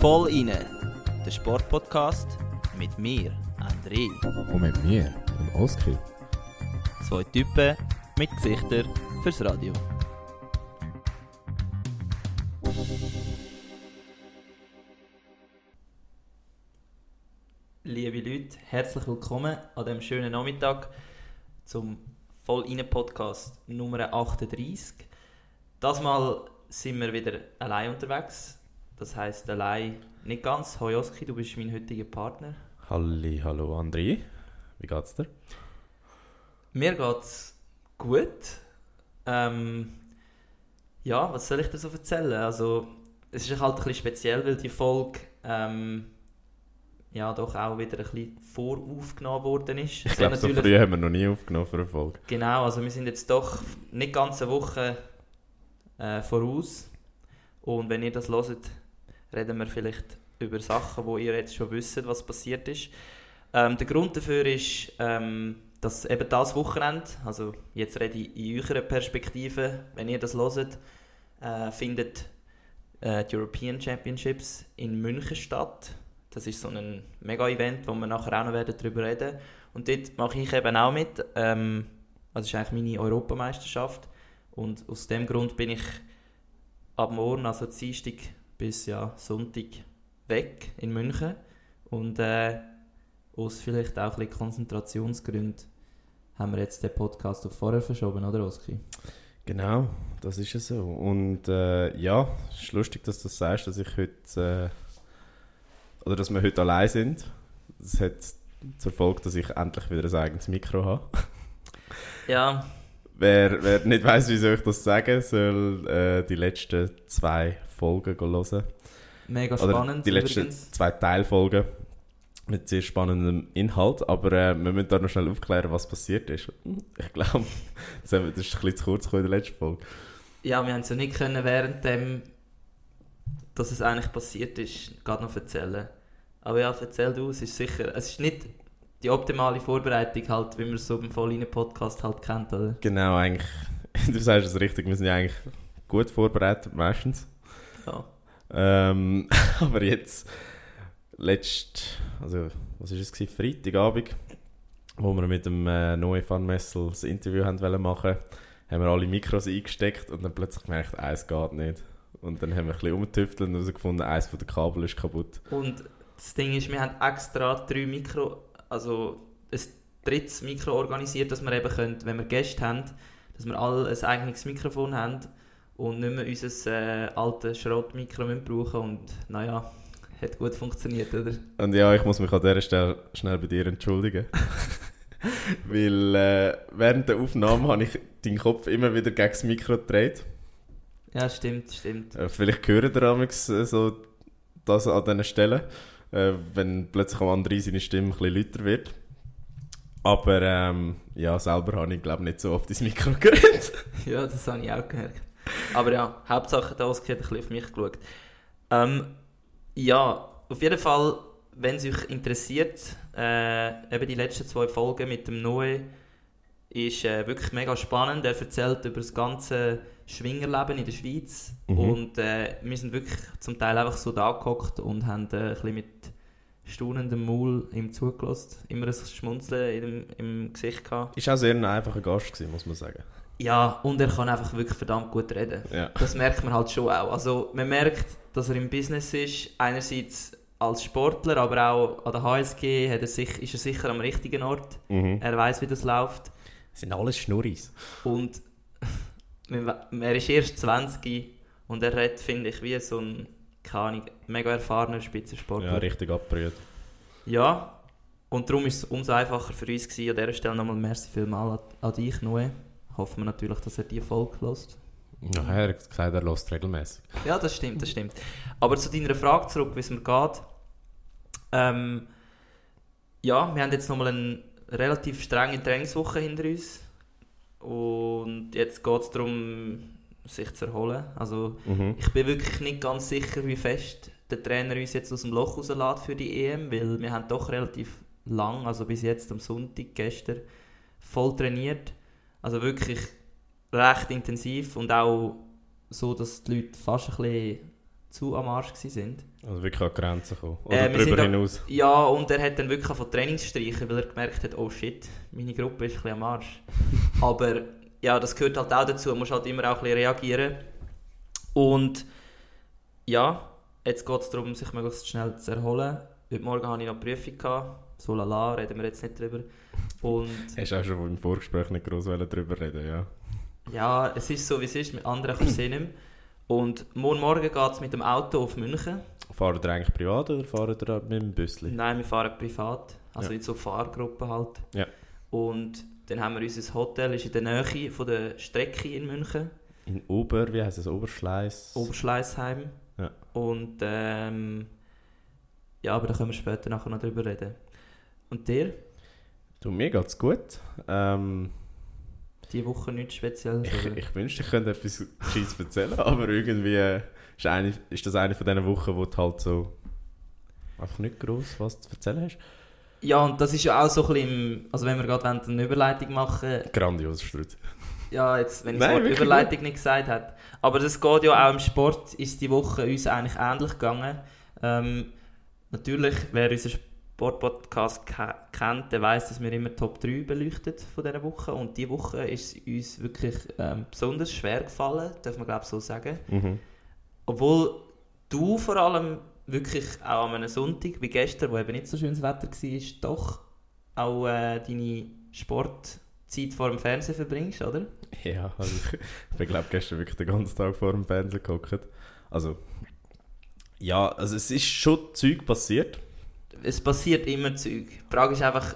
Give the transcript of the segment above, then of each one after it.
Voll inne, der Sportpodcast mit mir, André. Und mit mir, dem Oskar. Zwei Typen mit Gesichtern fürs Radio. Liebe Leute, herzlich willkommen an diesem schönen Nachmittag zum Voll inne Podcast Nummer 38. Das Mal sind wir wieder allein unterwegs. Das heißt allein nicht ganz. Hoi Oski, du bist mein heutiger Partner. Halli, hallo André. Wie geht's dir? Mir geht's gut. Ähm, ja, was soll ich dir so erzählen? Also, es ist halt ein bisschen speziell, weil die Folge ähm, ja doch auch wieder ein bisschen voraufgenommen worden ist. Ich glaube, so früh haben wir noch nie aufgenommen für eine Folge. Genau, also wir sind jetzt doch nicht ganz eine Woche äh, voraus. Und wenn ihr das hört, reden wir vielleicht über Sachen, wo ihr jetzt schon wisst, was passiert ist. Ähm, der Grund dafür ist, ähm, dass eben das Wochenende, also jetzt rede ich in eurer Perspektive, wenn ihr das hört, äh, findet äh, die European Championships in München statt. Das ist so ein Mega-Event, wo wir nachher auch noch werden darüber reden Und dort mache ich eben auch mit. Ähm, also das ist eigentlich meine Europameisterschaft. Und aus dem Grund bin ich ab morgen, also Dienstag bis ja, Sonntag, weg in München. Und äh, aus vielleicht auch ein bisschen Konzentrationsgründen haben wir jetzt den Podcast auf vorher verschoben, oder Oski? Genau, das ist es so. Und äh, ja, es ist lustig, dass du das sagst, dass ich heute, äh, oder dass wir heute allein sind. Das hat zur Folge, dass ich endlich wieder ein eigenes Mikro habe. Ja. Wer, wer nicht weiß, wie soll ich das sagen, soll äh, die letzten zwei Folgen hören. Mega spannend. Oder die letzten übrigens. zwei Teilfolgen mit sehr spannendem Inhalt, aber äh, wir müssen da noch schnell aufklären, was passiert ist. Ich glaube, das, ist ein bisschen zu kurz in der letzten Folge. Ja, wir haben es ja nicht können während dem, dass es eigentlich passiert ist, gerade noch erzählen. Aber ja, erzähl du, es ist sicher, es ist nicht die optimale Vorbereitung halt, wie man es so beim Vollinen Podcast halt kennt, oder? Genau, eigentlich, du sagst es richtig, wir sind ja eigentlich gut vorbereitet meistens. Ja. Ähm, aber jetzt letzt, also was ist es gewesen, Freitagabend, wo wir mit dem äh, Noe Van Messel das Interview haben wollen machen, haben wir alle Mikros eingesteckt und dann plötzlich gemerkt, eins geht nicht. Und dann haben wir ein bisschen umgetüftelt und herausgefunden, eins von den Kabel ist kaputt. Und das Ding ist, wir haben extra drei Mikro, also ein drittes Mikro organisiert, dass wir eben können, wenn wir Gäste haben, dass wir alle ein eigenes Mikrofon haben und nicht mehr unser äh, altes Schrottmikro brauchen und naja, hat gut funktioniert, oder? Und ja, ich muss mich an dieser Stelle schnell bei dir entschuldigen. Weil äh, während der Aufnahme habe ich deinen Kopf immer wieder gegen das Mikro gedreht. Ja, stimmt, stimmt. Äh, vielleicht hören der Amix äh, so das an diesen Stellen, äh, wenn plötzlich am anderen seine Stimme ein bisschen lauter wird. Aber ähm, ja, selber habe ich glaube nicht so oft ins Mikro geredet. ja, das habe ich auch gemerkt. Aber ja, Hauptsache, der Oski hat ein bisschen auf mich geschaut. Ähm, ja, auf jeden Fall, wenn es euch interessiert, äh, eben die letzten zwei Folgen mit dem Noe ist äh, wirklich mega spannend. Er erzählt über das ganze Schwingerleben in der Schweiz mhm. und äh, wir sind wirklich zum Teil einfach so da gehockt und haben äh, ein bisschen mit staunendem Maul ihm zugelassen. Immer ein Schmunzeln dem, im Gesicht gehabt. Ist auch sehr ein einfacher Gast gewesen, muss man sagen. Ja, und er kann einfach wirklich verdammt gut reden. Ja. Das merkt man halt schon auch. Also man merkt, dass er im Business ist, einerseits als Sportler, aber auch an der HSG hat er sich, ist er sicher am richtigen Ort. Mhm. Er weiß, wie das läuft. Das sind alles Schnurris. Und er ist erst 20 und er redet, finde ich, wie so ein keine mega erfahrener Spitzensportler. Ja, richtig abgerührt. Ja, und darum ist es umso einfacher für uns gewesen. An dieser Stelle nochmal merci vielmal an, an dich, Noe. Hoffen wir natürlich, dass er die Folge lässt. Ja, er hat gesagt, er lässt regelmäßig. Ja, das stimmt, das stimmt. Aber zu deiner Frage zurück, wie es mir geht. Ähm, ja, wir haben jetzt nochmal eine relativ strenge Trainingswoche hinter uns. Und jetzt geht es darum, sich zu erholen. Also, Mhm. ich bin wirklich nicht ganz sicher, wie fest der Trainer uns jetzt aus dem Loch rauslässt für die EM, weil wir haben doch relativ lang, also bis jetzt am Sonntag, gestern, voll trainiert. Also wirklich recht intensiv und auch so, dass die Leute fast ein bisschen zu am Arsch waren. Also wirklich an die Grenzen gekommen. Oder Äh, darüber da- hinaus. Ja, und er hat dann wirklich von Trainings streichen, weil er gemerkt hat, oh shit, meine Gruppe ist ein bisschen am Arsch. Aber ja, das gehört halt auch dazu, man muss halt immer auch ein bisschen reagieren. Und ja, jetzt geht es darum, sich möglichst schnell zu erholen. Heute Morgen hatte ich noch eine Prüfung, gehabt. so lala, reden wir jetzt nicht drüber. Und Hast du auch schon im Vorgespräch nicht groß darüber reden, ja. ja, es ist so wie es ist, mit anderen kannst du es nicht mehr. Und morgen Morgen geht es mit dem Auto auf München. Fahren ihr eigentlich privat oder fahren ihr mit dem Büssli? Nein, wir fahren privat, also Ja. in so Fahrgruppen halt. Ja. Und dann haben wir unser Hotel, ist in der Nähe von der Strecke in München, In Ober, wie heisst es, Oberschleiß? Oberschleißheim. Ja. Und ähm, ja, aber da können wir später nachher noch drüber reden. Und dir? Du, mir geht's gut. Ähm, Die Woche nichts Spezielles? ich, ich wünschte, ich könnte etwas Gescheites erzählen, aber irgendwie äh, ist, eine, ist das eine von diesen Wochen, wo du halt so einfach nicht groß was zu erzählen hast. Ja, und das ist ja auch so ein bisschen, im- also wenn wir gerade eine Überleitung machen Grandios, Strut. Ja, jetzt, wenn ich Nein, das Wort Überleitung nicht gesagt habe. Aber das geht ja auch im Sport, ist die Woche uns eigentlich ähnlich gegangen. Ähm, natürlich, wer unseren Sportpodcast ke kennt, der weiß, dass wir immer Top 3 beleuchtet von dieser Woche. Und diese Woche ist es uns wirklich ähm, besonders schwer gefallen, darf man glaube ich so sagen. Mhm. Obwohl du vor allem wirklich auch an einem Sonntag, wie gestern, wo eben nicht so schönes Wetter war, doch auch äh, deine Sportzeit vor dem Fernsehen verbringst, oder? Ja, also ich, ich glaube gestern wirklich den ganzen Tag vor dem Fernsehen gehockt. Also, ja, also es ist schon Zeug passiert. es passiert immer Zeug. Die Frage ist einfach,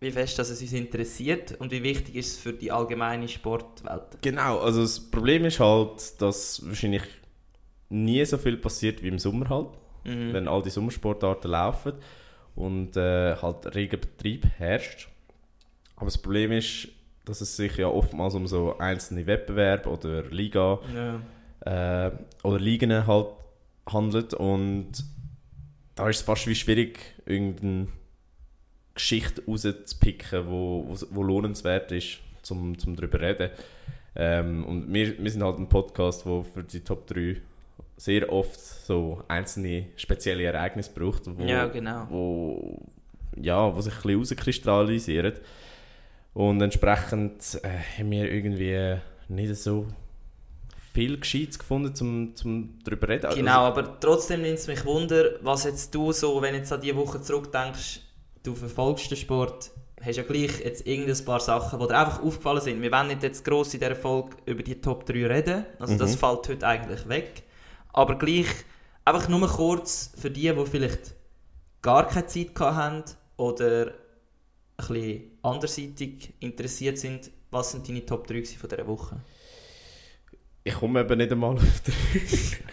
wie fest dass es uns interessiert und wie wichtig ist es für die allgemeine Sportwelt. Genau, also das Problem ist halt, dass wahrscheinlich nie so viel passiert wie im Sommer halt, Mhm. wenn all die Sommersportarten laufen und äh, halt reger Betrieb herrscht. Aber das Problem ist, dass es sich ja oftmals um so einzelne Wettbewerbe oder Liga Ja. äh, oder Ligen halt handelt und da ist es fast wie schwierig, irgendeine Geschichte rauszupicken, wo, wo, wo lohnenswert ist, zum, zum darüber zu reden. Ähm, und wir, wir sind halt ein Podcast, wo für die Top 3 sehr oft so einzelne spezielle Ereignisse braucht, wo, ja, genau. wo, ja, wo sich ein bisschen rauskristallisieren. Und entsprechend äh, haben wir irgendwie nicht so viel Gescheites gefunden, um zum darüber zu reden. Also, Genau, aber trotzdem nimmt es mich Wunder, was jetzt du so, wenn du jetzt an diese Woche zurückdenkst, du verfolgst den Sport, hast ja gleich jetzt irgendein paar Sachen, die dir einfach aufgefallen sind. Wir wollen nicht jetzt gross in dieser Folge über die Top 3 reden, also das Mhm. fällt heute eigentlich weg. Aber gleich, einfach nur kurz für die, die vielleicht gar keine Zeit haben oder ein bisschen anderseitig interessiert sind, was sind deine Top 3 gewesen von dieser Woche? Ich komme eben nicht einmal auf drei.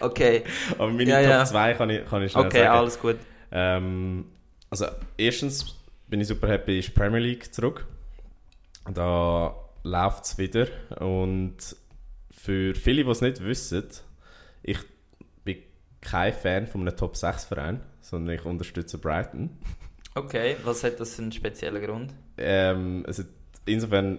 Okay, Aber meine Ja, Top ja. 2 kann ich, kann ich schnell okay, sagen. alles gut. Ähm, also erstens bin ich super happy, ist die Premier League zurück. Da läuft es wieder. Und für viele, die es nicht wissen, ich kein Fan von einem Top 6 Verein, sondern ich unterstütze Brighton. Okay, was hat das für einen speziellen Grund? Ähm, es hat insofern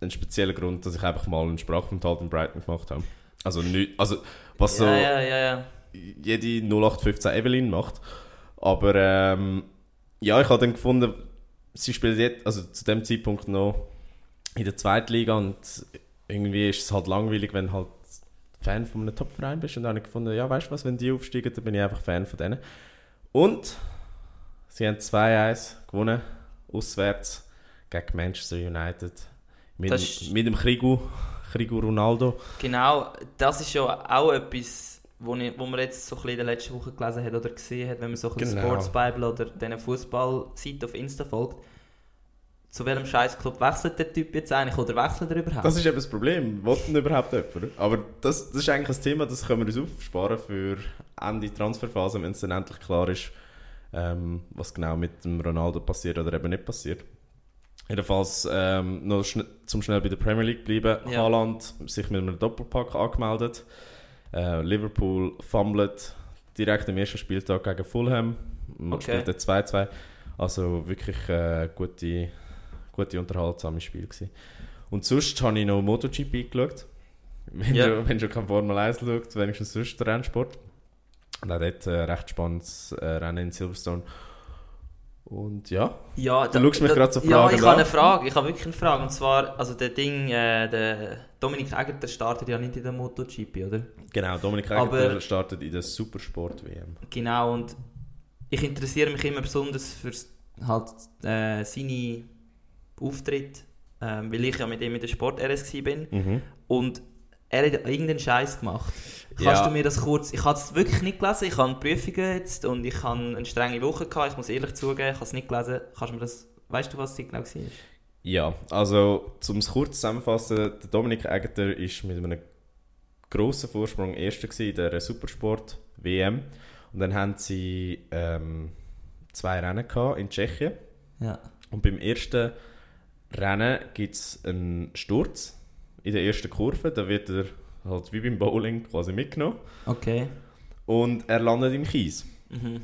einen speziellen Grund, dass ich einfach mal einen Sprachaufenthalt in Brighton gemacht habe. Also, nicht, also was so Ja, ja, ja, ja. jede 0815 Evelyn macht. Aber ähm, ja, ich habe dann gefunden, sie spielt jetzt, also zu dem Zeitpunkt noch in der zweiten Liga und irgendwie ist es halt langweilig, wenn halt Fan von einem Top-Verein bist. Und dann habe ich gefunden, ja, weißt du was, wenn die aufsteigen, dann bin ich einfach Fan von denen. Und sie haben 2-1 gewonnen, auswärts gegen Manchester United. Mit, ist- mit dem Krigu, Krigu Ronaldo. Genau, das ist ja auch etwas, wo, ich, wo man jetzt so ein bisschen in der letzten Woche gelesen hat oder gesehen hat, wenn man so ein Genau. Sports Bible oder diesen Fußballseite auf Insta folgt. Zu welchem Scheißclub wechselt der Typ jetzt eigentlich oder wechselt er überhaupt? Das ist eben das Problem. Will denn überhaupt jemand? Aber das, das ist eigentlich ein Thema, das können wir uns aufsparen für Ende Transferphase, wenn es dann endlich klar ist, ähm, was genau mit dem Ronaldo passiert oder eben nicht passiert. Jedenfalls ähm, noch schn zum schnell bei der Premier League bleiben. Ja. Haaland sich mit einem Doppelpack angemeldet. Äh, Liverpool fummelt direkt am ersten Spieltag gegen Fulham. Man Okay. spielt 2-2. Also wirklich äh, gute, gute unterhaltsame Spiel gewesen. Und sonst habe ich noch MotoGP geschaut. Wenn, Ja. du, wenn du kein Formel 1 schaut, wenigstens sonst Rennsport. Und auch dort äh, recht spannendes äh, Rennen in Silverstone. Und ja, Ja, Du schaust mich gerade so Ja, fragend ich habe eine Frage. Ich habe wirklich eine Frage. Und zwar, also der Ding, äh, der Dominik Egger, der startet ja nicht in der MotoGP, oder? genau, Dominik Aber- Egger startet in der Supersport-WM. Genau, und ich interessiere mich immer besonders für halt, äh, seine Auftritte, ähm, weil ich ja mit ihm in der Sport-RS bin. Mhm. Und er hat irgendeinen Scheiß gemacht. Kannst Ja. du mir das kurz... Ich habe es wirklich nicht gelesen. Ich habe Prüfungen jetzt und ich habe eine strenge Woche gehabt. Ich muss ehrlich zugeben, ich habe es nicht gelesen. Kannst du mir das... Weißt du, was es genau war? Ja, also um es kurz zusammenzufassen, der Dominik Egger ist mit einem grossen Vorsprung Erster in der Supersport-WM. Und dann haben sie ähm, zwei Rennen gehabt in Tschechien. Ja. Und beim ersten Rennen gibt es einen Sturz in der ersten Kurve. Da wird er halt wie beim Bowling quasi mitgenommen. Okay. Und er landet im Kies. Mhm.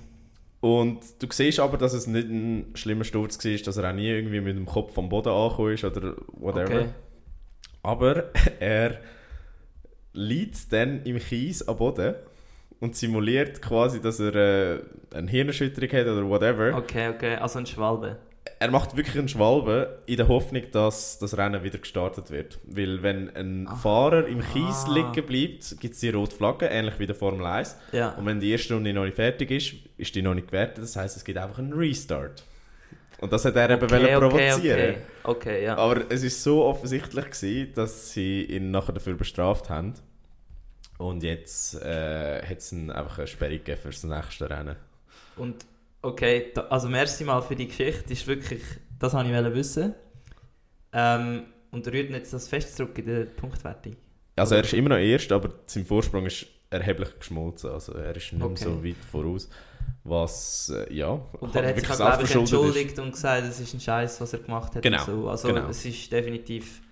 Und du siehst aber, dass es nicht ein schlimmer Sturz war, dass er auch nie irgendwie mit dem Kopf am Boden angekommen ist oder whatever. Okay. Aber er liegt dann im Kies am Boden und simuliert quasi, dass er äh, eine Hirnerschütterung hat oder whatever. Okay, okay. Also ein Schwalbe. Er macht wirklich einen Schwalbe in der Hoffnung, dass das Rennen wieder gestartet wird. Weil wenn ein Ah. Fahrer im Kies Ah. liegen bleibt, gibt es die rote Flagge, ähnlich wie der Formel 1. Ja. Und wenn die erste Runde noch nicht fertig ist, ist die noch nicht gewertet. Das heißt, es gibt einfach einen Restart. Und das hat er eben wollen provozieren. Okay, okay, ja. Aber es ist so offensichtlich gewesen, dass sie ihn nachher dafür bestraft haben. Und jetzt äh, hat es einfach eine Sperre gegeben für das nächste Rennen. Und okay, da, also merci mal für die Geschichte. Ist wirklich, das wollte ich wissen. Ähm, und rührt jetzt das fest zurück in der Punktwertung. Also er ist immer noch erst, aber sein Vorsprung ist erheblich geschmolzen. Also er ist nicht Okay. so weit voraus. Was, äh, ja, Und er hat sich auch, glaube ich, selbstverschuldet ist. entschuldigt und gesagt, es ist ein Scheiß, was er gemacht hat. Genau, so. Also genau. es ist definitiv,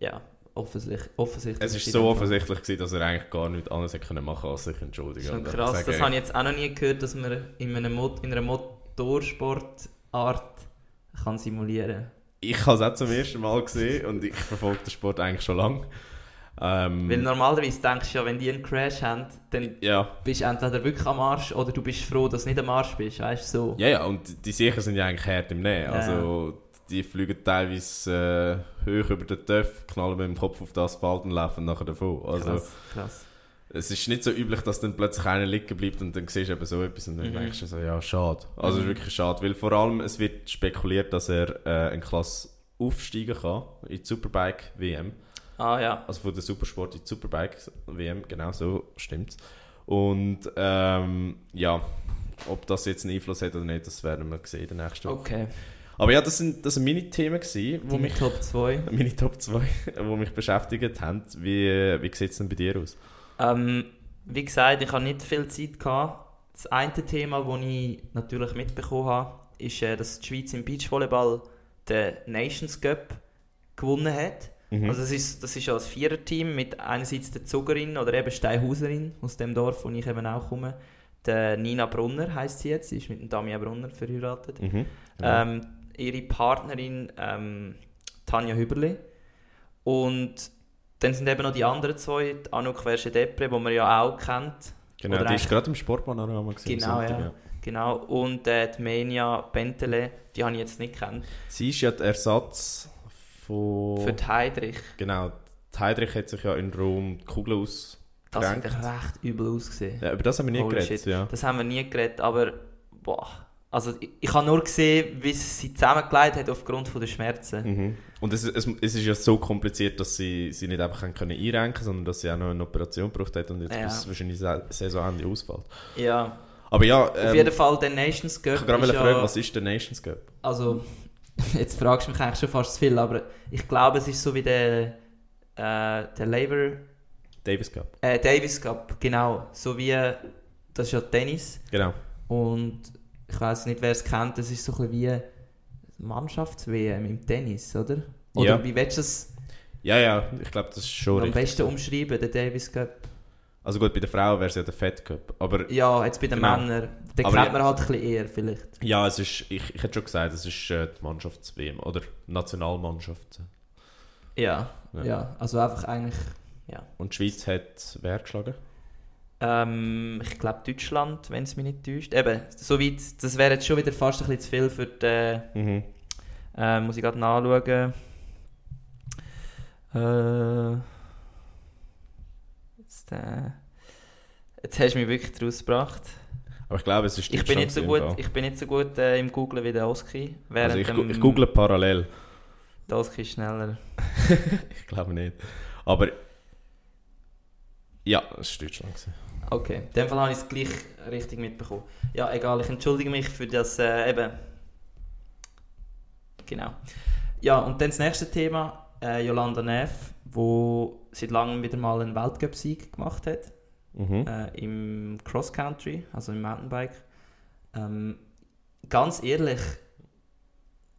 ja, offensichtlich. offensichtlich Es ist in so offensichtlich gewesen, dass er eigentlich gar nichts anderes hätte können machen als sich entschuldigen. Und einfach krass, sagen, das habe ich jetzt auch noch nie gehört, dass man in, einem Mot in einer Motorsportart kann simulieren Ich habe es auch zum ersten Mal gesehen und ich verfolge den Sport eigentlich schon lange. Ähm, Weil normalerweise denkst du ja, wenn die einen Crash haben, dann ja, bist du entweder wirklich am Arsch oder du bist froh, dass du nicht am Arsch bist, weißt du, so. ja, ja, und die sicher sind ja eigentlich hart im Nähen. Ja. Also die fliegen teilweise äh, hoch über den Töpf, knallen mit dem Kopf auf den Asphalt und laufen nachher davon. Also krass, krass. es ist nicht so üblich, dass dann plötzlich einer liegen bleibt und dann siehst du eben so etwas und dann Mhm. denkst du so, ja, schade. Also es Mhm. ist wirklich schade, weil vor allem es wird spekuliert, dass er äh, in Klasse aufsteigen kann in die Superbike WM. Ah ja, Also von der Supersport in die Superbike WM, genau so stimmt's. Und ähm, ja, ob das jetzt einen Einfluss hat oder nicht, das werden wir sehen in der nächsten Woche. okay. Aber ja, das sind, das sind meine Themen gewesen, wo Deine mich, Top 2. meine Top 2, die mich beschäftigt haben. Wie, wie sieht es denn bei dir aus? Ähm, wie gesagt, ich habe nicht viel Zeit gehabt. Das eine Thema, das ich natürlich mitbekommen habe, ist, äh, dass die Schweiz im Beachvolleyball den Nations Cup gewonnen hat. Mhm. Also das ist, das ist ja ein Viererteam mit einerseits der Zugerin oder eben Steinhauserin aus dem Dorf, wo ich eben auch komme. Der Nina Brunner heißt sie jetzt, sie ist mit dem Damian Brunner verheiratet. Mhm. Ähm, ihre Partnerin ähm, Tanja Hüberli. Und dann sind eben noch die anderen zwei, die Anouk Versche-Depre, die man ja auch kennt. genau, oder die ist gerade im Sportpanorama gesehen. Genau, ja. Genau. Und äh, die Menia Bentele, die habe ich jetzt nicht kennt. Sie ist ja der Ersatz von... Für die Heidrich. Genau, die Heidrich hat sich ja in Rom die Kugel aus... Das hat recht übel ausgesehen. Ja, über das haben wir nie Holy geredet. Ja. Das haben wir nie geredet, aber boah. Also ich, ich habe nur gesehen, wie sie zusammengelegt hat aufgrund von der Schmerzen. Mhm. Und es, es, es ist ja so kompliziert, dass sie, sie nicht einfach können einrenken sondern dass sie auch noch eine Operation gebraucht hat und jetzt Ja. bis wahrscheinlich Sa- Saisonende ausfällt. Ja, Aber ja, auf ähm, jeden Fall der Nations Cup ich kann gerade fragen, ja, was ist der Nations Cup? Also, jetzt fragst du mich eigentlich schon fast zu viel, aber ich glaube, es ist so wie der, äh, der Labour, Davis Cup. äh, Davis Cup, genau. So wie, das ist ja Tennis Genau. und ich weiß nicht, wer es kennt, das ist so ein bisschen wie Mannschafts-WM im Tennis, oder? Oder Ja. wie willst du es Ja, ja, ich glaube, das ist schon am besten umschreiben, der Davis Cup? Also gut, bei den Frauen wäre es ja der Fed Cup. Aber Ja, jetzt bei den Genau. Männern, den Aber kennt man halt ein bisschen eher vielleicht. ja, es ist, ich, ich hätte schon gesagt, es ist äh, die Mannschafts-WM oder Nationalmannschaft. Ja, Ja. ja, also einfach eigentlich, ja. Und Und die Schweiz hat wer geschlagen? Ähm, ich glaube Deutschland, wenn es mich nicht täuscht. Eben, so weit, das wäre jetzt schon wieder fast ein bisschen zu viel für die... Mhm. Äh, muss ich gerade nachschauen. Äh, jetzt, äh, jetzt hast du mich wirklich draus gebracht. Aber ich glaube, es ist Ich bin nicht so Deutschland gut, im ich bin nicht so gut äh, im Googlen wie der Oski. Also ich, dem- ich google parallel. Der Oski ist schneller. Ich glaube nicht. Aber ja, es war Deutschland. gewesen. Okay, in dem Fall habe ich es gleich richtig mitbekommen. Ja, egal, ich entschuldige mich für das äh, eben. Genau. Ja, und dann das nächste Thema, äh, Yolanda Neff, wo seit langem wieder mal einen Weltcup-Sieg gemacht hat. Mhm. äh, im Cross Country, also im Mountainbike. Ähm, ganz ehrlich,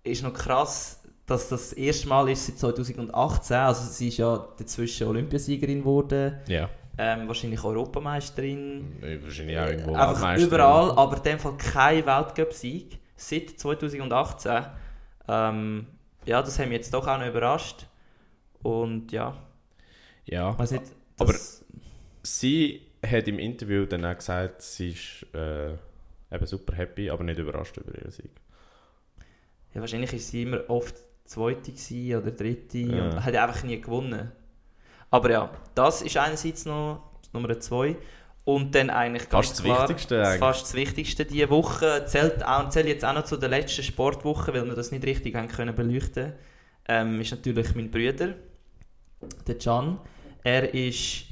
ist noch krass, dass das, das erste Mal ist seit 2018, also sie ist ja dazwischen Olympiasiegerin geworden, Ja, ähm, wahrscheinlich Europameisterin, Äh, wahrscheinlich auch irgendwo einfach Weltmeisterin. überall, aber in dem Fall kein Weltcup-Sieg seit 2018. Ähm, ja, das hat mich jetzt doch auch noch überrascht. Und ja, Ja, nicht, Aber- sie hat im Interview dann auch gesagt, sie ist äh, eben super happy, aber nicht überrascht über ihren Sieg. Ja, wahrscheinlich ist sie immer oft Zweite oder Dritte Ja. und hat einfach nie gewonnen. Aber ja, das ist einerseits noch Nummer zwei. Und dann eigentlich ganz Fast das klar, Wichtigste das eigentlich. fast das Wichtigste diese Woche. Zählt, auch, zählt jetzt auch noch zu der letzten Sportwoche, weil wir das nicht richtig haben können beleuchten ähm, ist natürlich mein Bruder, der Can. Er ist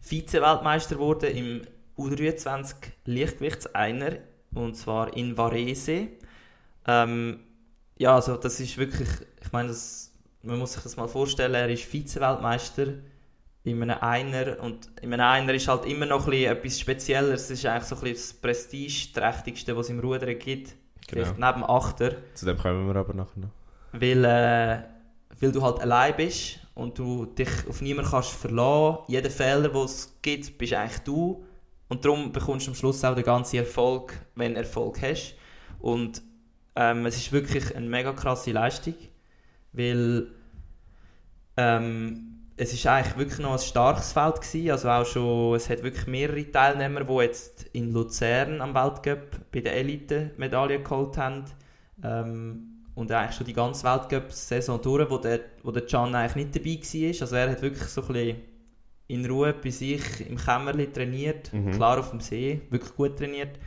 Vize-Weltmeister geworden im U23 Leichtgewichtseiner und zwar in Varese. Ähm, ja, also das ist wirklich, ich meine, das, man muss sich das mal vorstellen, er ist Vize-Weltmeister in einem Einer und in einem Einer ist halt immer noch ein bisschen etwas Spezielleres, es ist eigentlich so ein bisschen das prestigeträchtigste, was es im Rudern gibt, Genau. vielleicht neben dem Achter, Zu dem kommen wir aber nachher noch. weil, äh, weil du halt allein bist und du dich auf niemanden kannst verlassen. Jeder Fehler, den es gibt, bist eigentlich du und darum bekommst du am Schluss auch den ganzen Erfolg, wenn du Erfolg hast. Und ähm, es ist wirklich eine mega krasse Leistung, weil ähm, es ist eigentlich wirklich noch ein starkes Feld gewesen, also auch schon, es hat wirklich mehrere Teilnehmer, die jetzt in Luzern am Weltcup bei der Elite Medaillen geholt haben. Ähm, und eigentlich schon die ganze Weltcup-Saison durch, wo der, wo der Can eigentlich nicht dabei war, also er hat wirklich so ein bisschen in Ruhe bei sich im Kämmerli trainiert, Mhm. klar auf dem See, wirklich gut trainiert.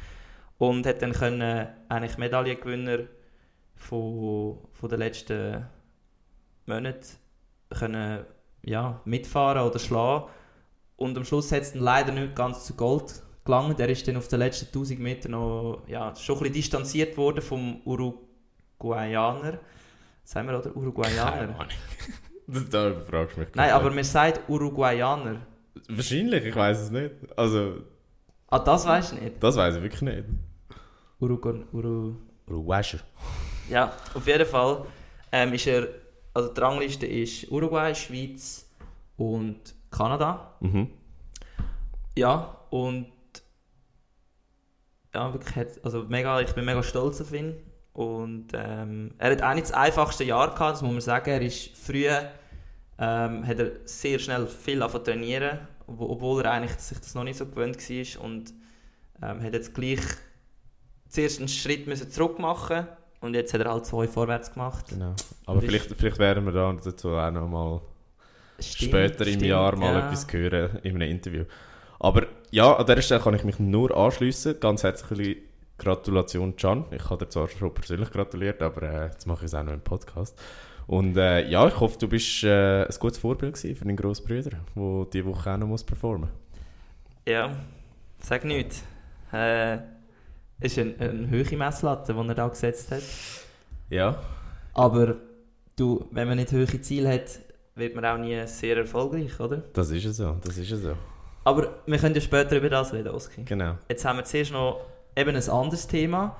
Und hat dann können eigentlich Medaillengewinner von, von den letzten Monaten können, ja, mitfahren oder schlagen. Und am Schluss hat es dann leider nicht ganz zu Gold gelangt. Er ist dann auf den letzten 1000 Metern noch ja, schon ein bisschen distanziert worden vom Uruguayaner. Sagen wir, oder? Keine Uruguayaner? Ahnung. Das- da fragst du mich. Nein, aber man sagt Uruguayaner. Wahrscheinlich, ich weiß es nicht. Also, Ah, das weißt du nicht? das weiß ich wirklich nicht. Urugu Uru Uruguayer. ja, auf jeden Fall ähm, ist er, also die Rangliste ist Uruguay, Schweiz und Kanada. Mhm. Ja, und ja, wirklich, hat, also mega, ich bin mega stolz auf ihn. Und ähm, er hat auch nicht das einfachste Jahr gehabt, das muss man sagen. Er ist früh, ähm, hat er sehr schnell viel angefangen trainieren, ob- obwohl er eigentlich sich das noch nicht so gewöhnt war. Und ähm, hat jetzt gleich zuerst einen Schritt müssen zurück machen und jetzt hat er halt zwei vorwärts gemacht. Genau. Aber Und vielleicht, vielleicht werden wir da dazu auch noch mal Stimmt, später im stimmt, Jahr mal ja. etwas hören in einem Interview. Aber ja, an dieser Stelle kann ich mich nur anschließen. Ganz herzliche Gratulation, Can. Ich habe dir zwar schon persönlich gratuliert, aber äh, jetzt mache ich es auch noch im Podcast. Und äh, ja, ich hoffe, du bist äh, ein gutes Vorbild für deinen grossen Bruder, der diese Woche auch noch muss performen Ja, sag nichts. Äh, ist eine, eine hohe Messlatte, die er da gesetzt hat. Ja, Aber du, wenn man nicht hohe Ziele hat, wird man auch nie sehr erfolgreich, oder? das ist es so. Das ist es so. Aber wir können ja später über das reden, Oski. Genau. Jetzt haben wir zuerst noch eben ein anderes Thema.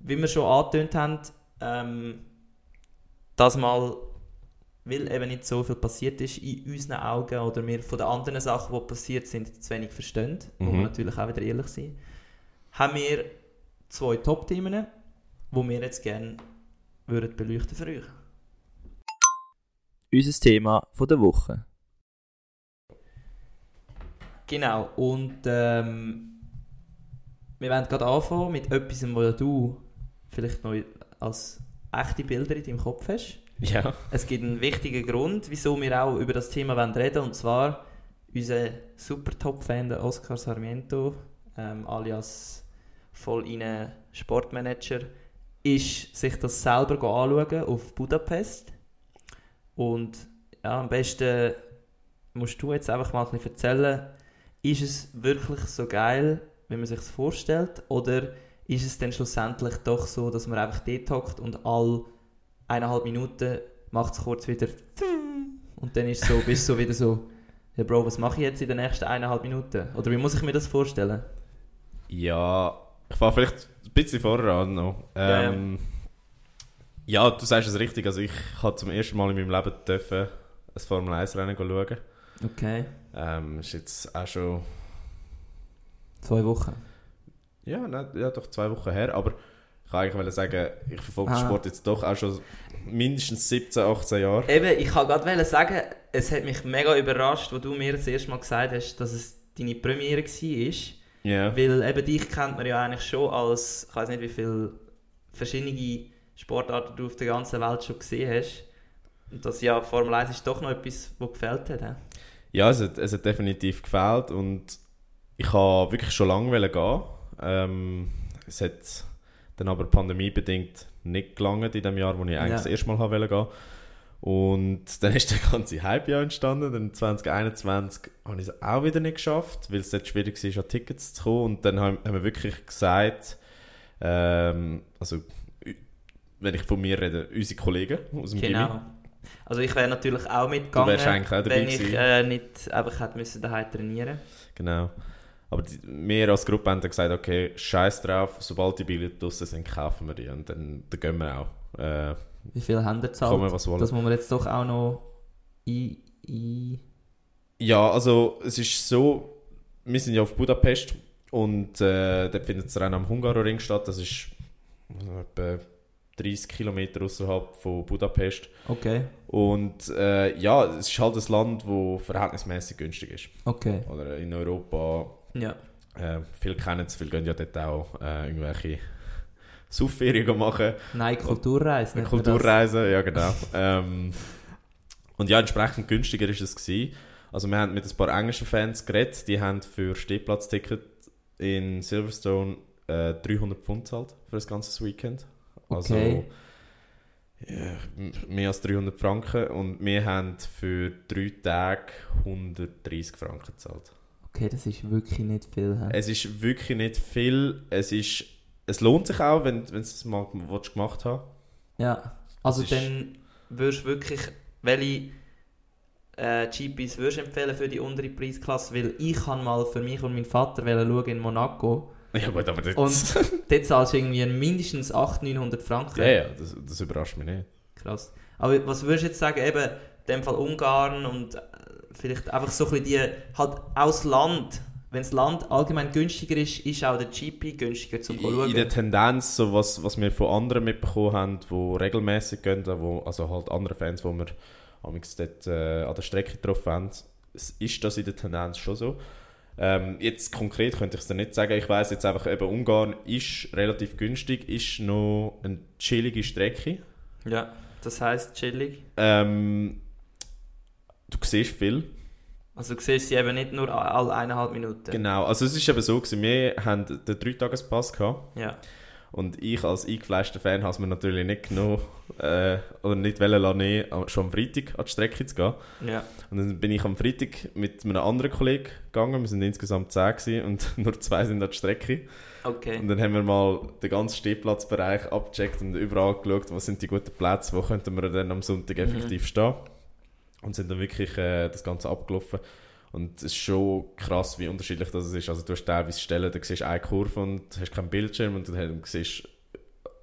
Wie wir schon angetönt haben, ähm, das mal, weil eben nicht so viel passiert ist in unseren Augen oder wir von den anderen Sachen, die passiert sind, zu wenig verstehen, wo Mhm. wir natürlich auch wieder ehrlich sind, haben wir zwei Top-Themen, die wir jetzt gerne würden beleuchten für euch. Unser Thema von der Woche. Genau, und ähm, wir werden gerade anfangen mit etwas, was du vielleicht noch als echte Bilder in deinem Kopf hast. Ja. Es gibt einen wichtigen Grund, wieso wir auch über das Thema reden wollen, und zwar unser super Top-Fan, Oscar Sarmiento, ähm, alias voll in Sportmanager, ist sich das selber anschauen auf Budapest. Und ja, am besten musst du jetzt einfach mal ein bisschen erzählen, ist es wirklich so geil, wenn man sich es vorstellt, oder ist es dann schlussendlich doch so, dass man einfach dort hockt und all eineinhalb Minuten macht es kurz wieder und dann ist so, bist du so wieder so, ja Bro, was mache ich jetzt in den nächsten eineinhalb Minuten? Oder wie muss ich mir das vorstellen? Ja, ich fange vielleicht ein bisschen vorher an noch. Ähm, ja, du sagst es richtig. Also ich habe zum ersten Mal in meinem Leben dürfen ein Formel 1 Rennen schauen. Okay. Ähm, ist jetzt auch schon, Zwei Wochen. ja, nein, ja, doch zwei Wochen her, aber ich kann eigentlich sagen, ich verfolge den Ah. Sport jetzt doch auch schon mindestens 17, 18 Jahre. Eben, ich kann gerade sagen, es hat mich mega überrascht, wo du mir das erste Mal gesagt hast, dass es deine Premiere war. Ja. Weil eben dich kennt man ja eigentlich schon als, ich weiß nicht wie viele verschiedene Sportarten du auf der ganzen Welt schon gesehen hast. Und das ja, Formel 1 ist doch noch etwas, was gefällt hat. he? Ja, es hat, es hat definitiv gefehlt und ich wollte wirklich schon lange gehen. Ähm, es hat dann aber pandemiebedingt nicht gelangt in dem Jahr, wo ich eigentlich Ja. das erste Mal haben wollte gehen. Und dann ist der ganze Hype ja entstanden. Dann 2021 habe ich es auch wieder nicht geschafft, weil es dort schwierig war, an Tickets zu kommen. Und dann haben, wir wirklich gesagt, ähm, also wenn ich von mir rede, unsere Kollegen aus dem Gimmi. Genau. Also ich wäre natürlich auch mitgegangen, auch wenn ich äh, nicht einfach hätte müssen daheim trainieren Genau. Aber die, wir als Gruppe haben dann gesagt, okay, scheiß drauf, sobald die Bilder draussen sind, kaufen wir die und dann, dann gehen wir auch. Äh, Wie viel haben ihr gezahlt? kommen, was wollen. Das muss man jetzt doch auch noch ein... ein Ja, also es ist so, wir sind ja auf Budapest und äh, dort findet das Rennen am Hungaroring statt. Das ist etwa 30 Kilometer außerhalb von Budapest. okay, Und äh, ja, es ist halt ein Land, das verhältnismäßig günstig ist. okay. Oder in Europa Ja. Äh, viele kennen es, viele gehen ja dort auch äh, irgendwelche Saufferien machen. Nein, Kulturreise. Eine. Kulturreise, ja genau. ähm, und ja, entsprechend günstiger ist es gewesen. Also wir haben mit ein paar englischen Fans geredet, die haben für Stehplatzticket in Silverstone äh, 300 Pfund gezahlt für das ganze Weekend. Also Okay. ja, mehr als 300 Franken und wir haben für drei Tage 130 Franken gezahlt. Okay, das ist wirklich nicht viel. hä? Es ist wirklich nicht viel. Es, ist, es lohnt sich auch, wenn, wenn du es mal willst, gemacht hast. Ja, also dann würdest du wirklich, welche äh, GPs würdest du empfehlen für die untere Preisklasse? Weil ich kann mal für mich und meinen Vater schauen in Monaco Ja gut, aber das, und dort zahlst du irgendwie mindestens 800, 900 Franken. ja, ja, das, das überrascht mich nicht. Krass. Aber was würdest du jetzt sagen, eben, in dem Fall Ungarn und äh, vielleicht einfach so ein bisschen die, halt aus Land, wenn das Land allgemein günstiger ist, ist auch der GP günstiger zum schauen. in der Tendenz, so was, was wir von anderen mitbekommen haben, die regelmäßig gehen, wo, also halt andere Fans, die wir dort äh, an der Strecke getroffen haben, ist das in der Tendenz schon so. Ähm, jetzt konkret könnte ich es dir nicht sagen. Ich weiß jetzt einfach, eben Ungarn ist relativ günstig, ist noch eine chillige Strecke. Ja, das heisst chillig. Ähm, du siehst viel. Also du siehst sie eben nicht nur alle eineinhalb Minuten. Genau, also es ist eben so gewesen, wir haben den Dreitagespass gehabt Ja. und ich als eingefleischter Fan habe es mir natürlich nicht genommen, äh, oder nicht wollen lassen, schon am Freitag an die Strecke zu gehen. Ja. Und dann bin ich am Freitag mit einem anderen Kollegen gegangen, wir sind insgesamt 10 gewesen und nur zwei sind an die Strecke. Okay. Und dann haben wir mal den ganzen Stehplatzbereich abgecheckt und überall geschaut, was sind die guten Plätze, wo könnten wir dann am Sonntag Mhm. effektiv stehen. Und sind dann wirklich äh, das Ganze abgelaufen. Und es ist schon krass, wie unterschiedlich das ist. Also du hast teilweise Stellen, da siehst du eine Kurve und hast keinen Bildschirm und dann siehst du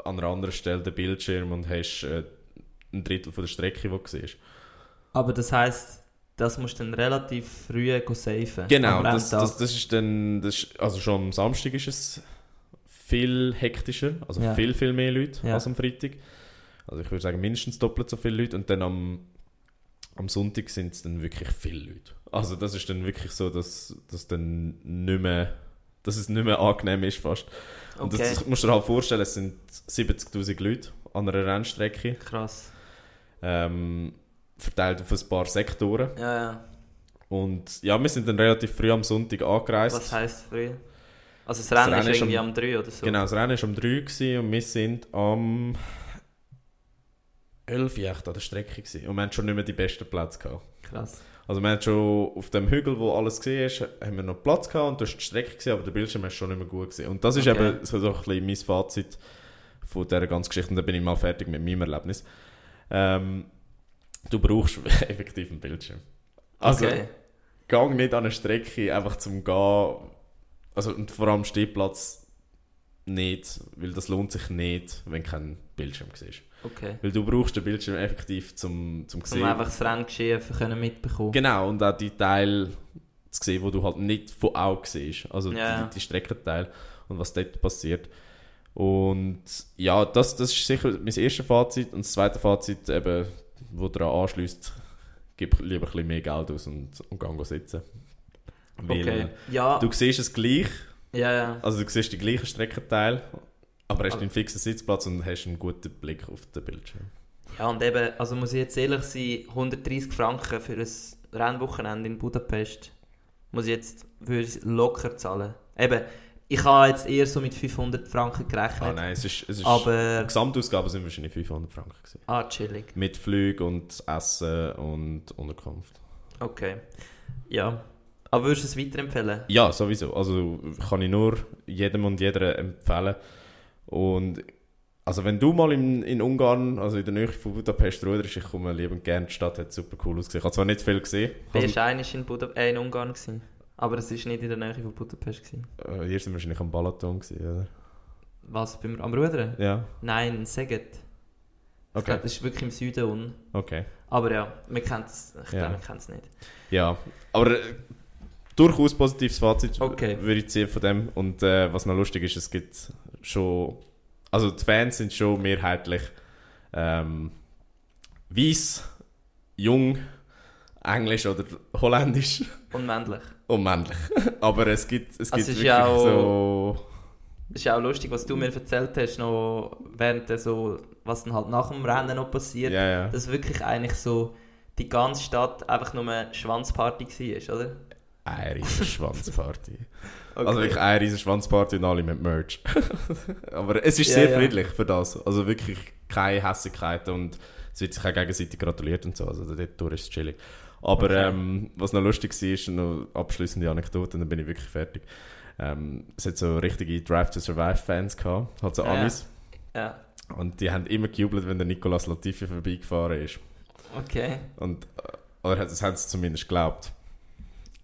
an einer anderen Stelle den Bildschirm und hast äh, ein Drittel von der Strecke, die du siehst. Aber das heisst, das musst du dann relativ früh safen. Genau, das, das, das ist dann, das ist, also schon am Samstag ist es viel hektischer, also Ja. viel, viel mehr Leute Ja. als am Freitag. Also ich würde sagen mindestens doppelt so viele Leute und dann am am Sonntag sind es dann wirklich viele Leute. Also das ist dann wirklich so, dass, dass dann nicht mehr, dass es nicht mehr angenehm ist fast. Und Okay. das musst du dir halt vorstellen, es sind 70'000 Leute an einer Rennstrecke, Krass. ähm, verteilt auf ein paar Sektoren. Ja, ja. Und ja, wir sind dann relativ früh am Sonntag angereist. Was heisst früh? Also das Rennen, Rennen ist irgendwie um- am 3 oder so. Genau, das Rennen war um 3 gewesen und wir sind am 11 Uhr echt an der Strecke gewesen. und wir hatten schon nicht mehr die besten Plätze gehabt. Krass. Also wir hatten schon auf dem Hügel, wo alles gesehen ist, haben wir noch Platz gehabt und das war die Strecke, gewesen, aber der Bildschirm war schon nicht mehr gut gewesen. Und das ist Okay. eben so, so ein bisschen mein Fazit von dieser ganzen Geschichte und dann bin ich mal fertig mit meinem Erlebnis. Ähm, du brauchst effektiv einen Bildschirm. Also, okay. gang nicht an eine Strecke einfach zum Gehen. Also, und vor allem Stehplatz nicht, weil das lohnt sich nicht, wenn du keinen Bildschirm siehst. Okay. Weil du brauchst den Bildschirm effektiv zum, zum Um sehen. einfach das Renngeschehen können mitbekommen. Genau, und auch die Teile zu sehen, wo du halt nicht von Augen siehst. Also Ja. die, die Streckenteile und was dort passiert. Und ja, das, das ist sicher mein erstes Fazit. Und das zweite Fazit, eben, wo daran anschließt, gib lieber ein bisschen mehr Geld aus und, und geh sitzen. Weil Okay. Ja, du siehst es gleich, ja, ja. also du siehst die gleichen Streckenteile, aber hast Aber- einen fixen Sitzplatz und hast einen guten Blick auf den Bildschirm. Ja, und eben, also muss ich jetzt ehrlich sein, 130 Franken für ein Rennwochenende in Budapest muss ich jetzt würde ich locker zahlen. Eben, ich habe jetzt eher so mit 500 Franken Ah gerechnet, nein, es ist, es ist aber... Gesamtausgaben sind wahrscheinlich 500 Franken gewesen. Ah, chillig. Mit Flügen und Essen und Unterkunft. Okay. Ja. Aber würdest du es weiterempfehlen? Ja, sowieso. Also kann ich nur jedem und jeder empfehlen. Und also wenn du mal in, in Ungarn, also in der Nähe von Budapest ruderst, ich komme liebend gerne, die Stadt hat super cool ausgesehen. Ich habe zwar nicht viel gesehen. Du warst eigentlich in, äh, in Ungarn, gewesen, aber es war nicht in der Nähe von Budapest. Gewesen. äh, hier sind wir wahrscheinlich am Balaton gewesen, oder? Was, beim, am Rudern? Ja, Nein, in Szeged. Okay, glaube, das ist wirklich im Süden unten. okay. Aber ja, man kennt es. Ich Ja. glaube, man kennt es nicht. Ja, aber äh, durchaus positives Fazit Okay. würde ich ziehen von dem. Und äh, was noch lustig ist, es gibt schon, also die Fans sind schon mehrheitlich ähm, weiß, jung, englisch oder holländisch Und männlich. und männlich. aber es gibt, es Also gibt wirklich ja auch- so... Es ist ja auch lustig, was du mir erzählt hast, noch während der so, was dann halt nach dem Rennen noch passiert. Ja, ja. Dass wirklich eigentlich so die ganze Stadt einfach nur eine Schwanzparty war, oder? Eine Schwanzparty. Okay. Also wirklich eine riesen Schwanzparty und alle mit Merch. Aber es ist Ja, sehr ja. friedlich für das. Also wirklich keine Hässigkeiten und es wird sich auch gegenseitig gratuliert und so. Also dort ist es chillig. Aber Okay. ähm, was noch lustig war, ist noch abschließende Anekdote und dann bin ich wirklich fertig. Ähm, es hat so richtige Drive to Survive Fans gehabt, halt so Ja. Amis. Ja, Und die haben immer gejubelt, wenn der Nicolas Latifi vorbeigefahren ist. okay. Und, äh, oder das haben sie zumindest geglaubt.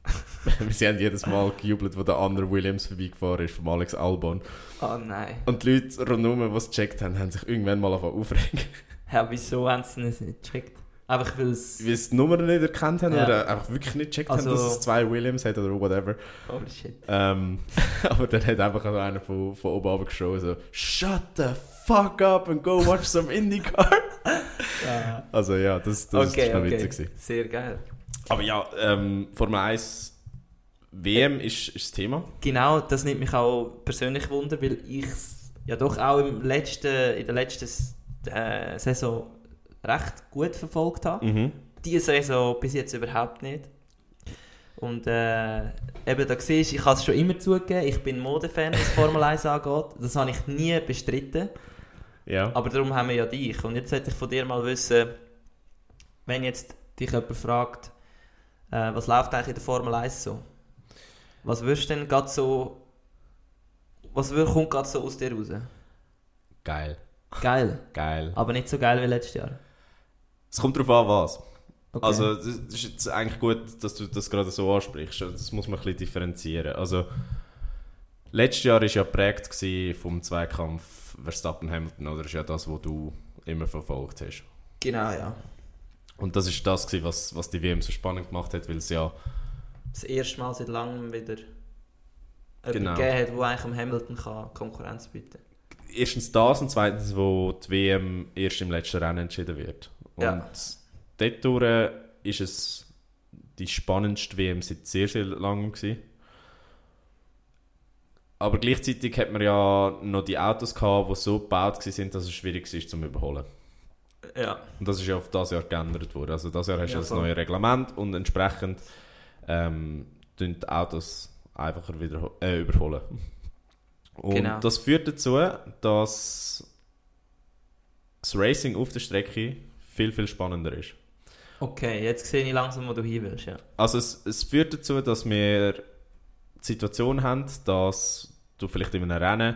sie haben jedes Mal gejubelt, wo der andere Williams vorbeigefahren ist, vom Alex Albon. Oh nein. Und die Leute rundherum, die es gecheckt haben, haben sich irgendwann mal aufregen. Ja, wieso haben sie es nicht gecheckt? Einfach weil es... Weil sie die Nummer nicht erkannt haben Ja. oder einfach wirklich nicht gecheckt Also- haben, dass es zwei Williams hat oder whatever. Oh shit. Ähm, aber dann hat einfach so einer von, von oben runter so «Shut the fuck up and go watch some IndyCar!» Ja. Also ja, das, das okay, ist noch okay. witzig. Sehr geil. Aber ja, ähm, Formel 1 WM ist, ist das Thema. Genau, das nimmt mich auch persönlich wunder, weil ich ja doch auch im letzten, in der letzten äh, Saison recht gut verfolgt habe. Mhm. Diese Saison bis jetzt überhaupt nicht. Und äh, eben, da siehst du, ich habe es schon immer zugegeben, ich bin Modefan, was Formel 1 angeht. Das habe ich nie bestritten. Ja. Aber darum haben wir ja dich. Und jetzt sollte ich von dir mal wissen, wenn jetzt dich jemand fragt, äh, was läuft eigentlich in der Formel 1 so? Was würdest du denn gerade so. Was wür- kommt gerade so aus dir raus? Geil. Geil. Geil. Aber nicht so geil wie letztes Jahr. Es kommt darauf an, was. Okay. Also, das ist jetzt eigentlich gut, dass du das gerade so ansprichst. Das muss man ein bisschen differenzieren. Also, letztes Jahr war ja geprägt gewesen vom Zweikampf Verstappen-Hamilton, oder? Das ist ja das, was du immer verfolgt hast. genau, ja. Und das ist das, gewesen, was, was die WM so spannend gemacht hat, weil es ja Das erste Mal seit langem wieder Genau. gegeben hat, der eigentlich Hamilton kann Konkurrenz bieten erstens das und zweitens, wo die WM erst im letzten Rennen entschieden wird. Und Ja. dort durch ist es die spannendste WM seit sehr, sehr langem gewesen. Aber gleichzeitig hat man ja noch die Autos gehabt, die so gebaut waren, dass es schwierig ist zum Überholen. Ja. Und das ist ja auf das Jahr geändert worden. Also das Jahr hast du Ja, das voll. neue Reglement und entsprechend ähm, tun die Autos einfacher wieder äh, überholen. Und Genau. das führt dazu, dass das Racing auf der Strecke viel, viel spannender ist. Okay, jetzt sehe ich langsam, wo du hin willst. Ja. Also es, es führt dazu, dass wir die Situation haben, dass du vielleicht in einem Rennen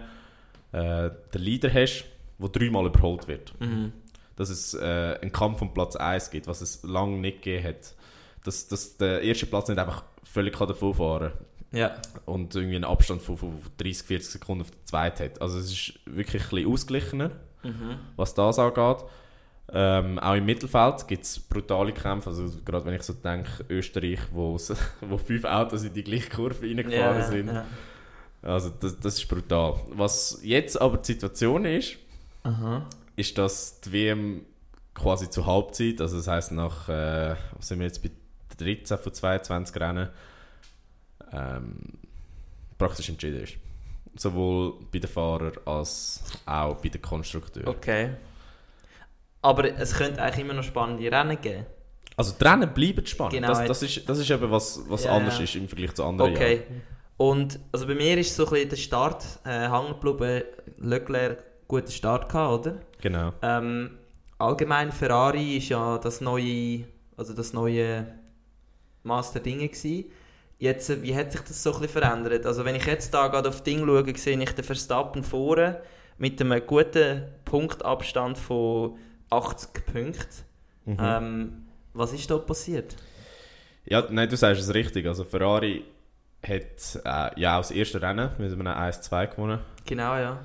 äh, den Leader hast, der dreimal überholt wird. Mhm. Dass es äh, einen Kampf um Platz 1 gibt, was es lange nicht gegeben hat. Dass, dass der erste Platz nicht einfach völlig kann davon fahren Ja. und irgendwie einen Abstand von, von 30, 40 Sekunden auf den zweiten hat. Also es ist wirklich ein bisschen ausgeglichener, Mhm. was das angeht. Ähm, auch im Mittelfeld gibt es brutale Kämpfe. Also gerade wenn ich so denke, Österreich, wo, fünf Autos in die gleiche Kurve reingefahren Ja, sind. ja. Also das, das ist brutal. Was jetzt aber die Situation ist, Aha. Ist, dass die WM quasi zur Halbzeit, also das heisst nach, äh, was sind wir jetzt bei 13 von 22 Rennen, ähm, praktisch entschieden ist. Sowohl bei den Fahrern als auch bei den Konstrukteuren. Okay. Aber es könnte eigentlich immer noch spannende Rennen geben. Also die Rennen bleiben spannend. Genau, das, das, ist, das ist eben was, was Ja, anders ist im Vergleich zu anderen Okay. Jahren. Und also bei mir ist so ein bisschen der Start äh, hängen geblieben. Leclerc guten Start gehabt, oder? Genau. Ähm, allgemein Ferrari ist ja das neue, also das neue Master Dinge gewesen. Jetzt, äh, wie hat sich das so ein bisschen verändert? Also wenn ich jetzt da gerade auf Ding schaue, sehe ich den Verstappen vorne mit einem guten Punktabstand von 80 Punkten. Mhm. Ähm, was ist da passiert? Ja, nein, du sagst es richtig. Also Ferrari hat äh, ja auch das erste Rennen mit einem 1-2 gewonnen. Genau, ja.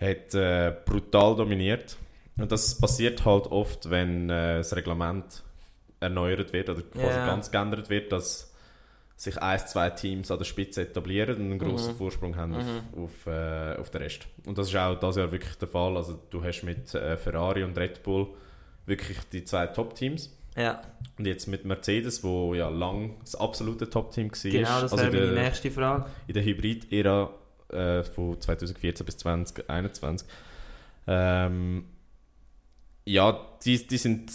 Hat äh, brutal dominiert. Und das passiert halt oft, wenn äh, das Reglement erneuert wird oder quasi Ja. ganz geändert wird, dass sich ein, zwei Teams an der Spitze etablieren und einen grossen Mhm. Vorsprung haben auf, auf, äh, auf den Rest. Und das ist auch das Jahr wirklich der Fall. Also du hast mit äh, Ferrari und Red Bull wirklich die zwei Top-Teams. Ja, Und jetzt mit Mercedes, wo ja lang das absolute Top-Team war. genau, das also wäre in meine nächste Frage. in der Hybrid-Ära äh, von 2014 bis 2021. Ähm, ja, die, die sind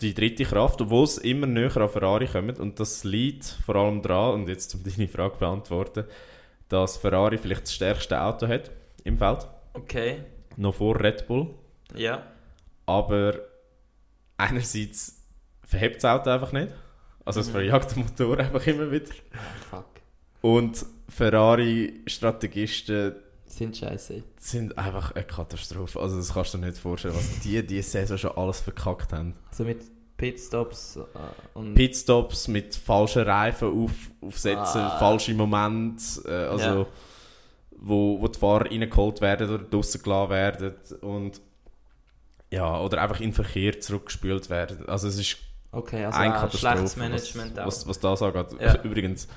die dritte Kraft, obwohl es immer näher an Ferrari kommt. Und das liegt vor allem daran, und jetzt um deine Frage zu beantworten, dass Ferrari vielleicht das stärkste Auto hat im Feld, Okay, noch vor Red Bull. ja. Aber einerseits verhebt das Auto einfach nicht. Also es Mhm. verjagt den Motor einfach immer wieder. Fuck. Und Ferrari-Strategisten Sind scheiße. sind einfach eine Katastrophe. Also das kannst du dir nicht vorstellen, was die diese Saison schon alles verkackt haben. Also mit Pitstops äh, und... Pitstops mit falschen Reifen auf, aufsetzen, Ah. falsche Momente, äh, also Ja. wo, wo die Fahrer reingeholt werden oder draussen gelassen werden und ja, oder einfach in den Verkehr zurückgespült werden. Also es ist Okay, also ein auch Katastrophe, schlechtes Management auch. was, was, was das angeht. Ja. Übrigens,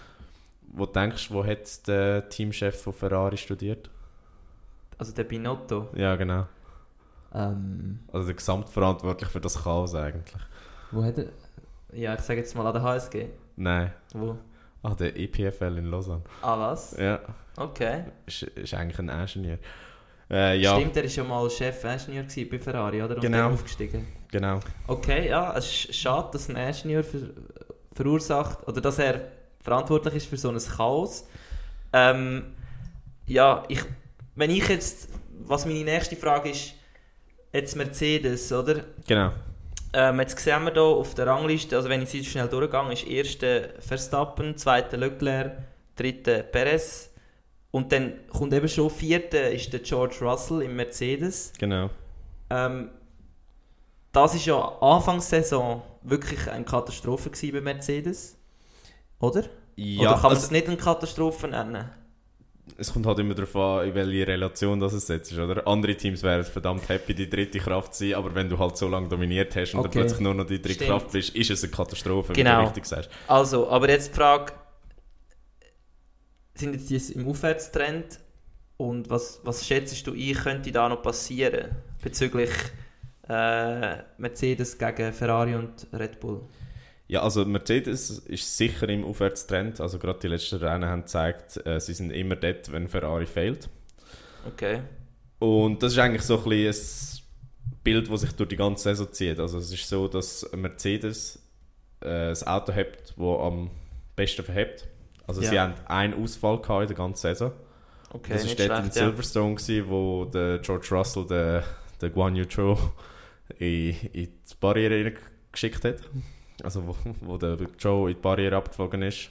wo denkst du, wo hat der Teamchef von Ferrari studiert? Also der Binotto. Ja, genau. Ähm, Also der Gesamtverantwortlich für das Chaos eigentlich. wo hat er... Ja, ich sage jetzt mal an der HSG. Nein. Wo? Ah, der EPFL in Lausanne. Ah, was? Ja, Okay. ist, ist eigentlich ein Ingenieur. Äh, ja, Stimmt, er war ja mal Chef-Ingenieur bei Ferrari, oder? Und Genau. dann aufgestiegen. genau. Okay, ja, es ist schade, dass ein Ingenieur ver verursacht, oder dass er verantwortlich ist für so ein Chaos. Ähm, ja, ich, wenn ich jetzt, was meine nächste Frage ist, jetzt Mercedes, oder? Genau. Ähm, jetzt sehen wir hier auf der Rangliste, also wenn ich sie schnell durchgehe, ist erster Verstappen, zweiter Leclerc, dritter Perez und dann kommt eben schon vierter ist der George Russell im Mercedes. Genau. Ähm, das ist ja Anfangssaison wirklich eine Katastrophe bei Mercedes, oder? Ja, oder kann man also, es nicht eine Katastrophe nennen? es kommt halt immer darauf an, in welche Relation das es setzt, oder? Andere Teams wären verdammt happy, die dritte Kraft zu sein, aber wenn du halt so lange dominiert hast und dann Okay. plötzlich nur noch die dritte Stimmt. Kraft bist, ist es eine Katastrophe, Genau. du richtig sagst. Also, aber jetzt die Frage, sind jetzt die im Aufwärtstrend und was, was schätzt du ein, könnte da noch passieren bezüglich äh, Mercedes gegen Ferrari und Red Bull? Ja, also Mercedes ist sicher im Aufwärtstrend. Also gerade die letzten Rennen haben gezeigt, äh, sie sind immer dort, wenn Ferrari fehlt. Okay. Und das ist eigentlich so ein bisschen ein Bild, das sich durch die ganze Saison zieht. Also es ist so, dass Mercedes äh, das Auto hat, das am besten verhebt. Also Ja. sie haben einen Ausfall gehabt in der ganzen Saison. Okay, das war dort in schlecht, ja. Silverstone, gewesen, wo der George Russell den, den Guan Yu Zhou in, in die Barriere geschickt hat. Also wo, wo der Zhou in die Barriere abgeflogen ist.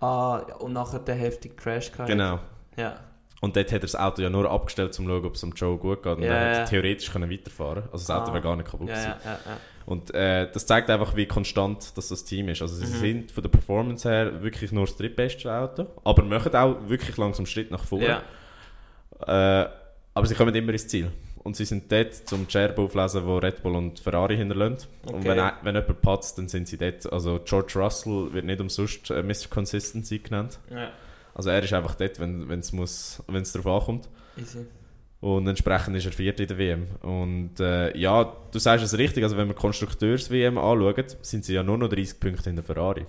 Ah, ja, und nachher der heftige Crash gehabt. Genau. Ja. Und dort hat er das Auto ja nur abgestellt, um zu schauen, ob es dem Joe gut geht. Und Ja, er hätte theoretisch können weiterfahren Also das Auto Ah. wäre gar nicht kaputt gewesen. ja, ja, ja. Und äh, das zeigt einfach, wie konstant das, das Team ist. Also sie Mhm. sind von der Performance her wirklich nur das drittbeste Auto, aber machen auch wirklich langsam Schritt nach vorne. Äh, aber sie kommen immer ins Ziel. Und sie sind dort, zum die Scherben auflesen, wo Red Bull und Ferrari hinterlassen. Und Okay. wenn, ein- wenn jemand patzt, dann sind sie dort. Also George Russell wird nicht umsonst äh, Mr. Consistency genannt. ja. Also er ist einfach dort, wenn es muss- wenn es darauf ankommt. Easy. Und entsprechend ist er Vierter in der WM. Und äh, ja, du sagst es richtig, also wenn wir Konstrukteurs-WM anschauen, sind sie ja nur noch 30 Punkte in der Ferrari.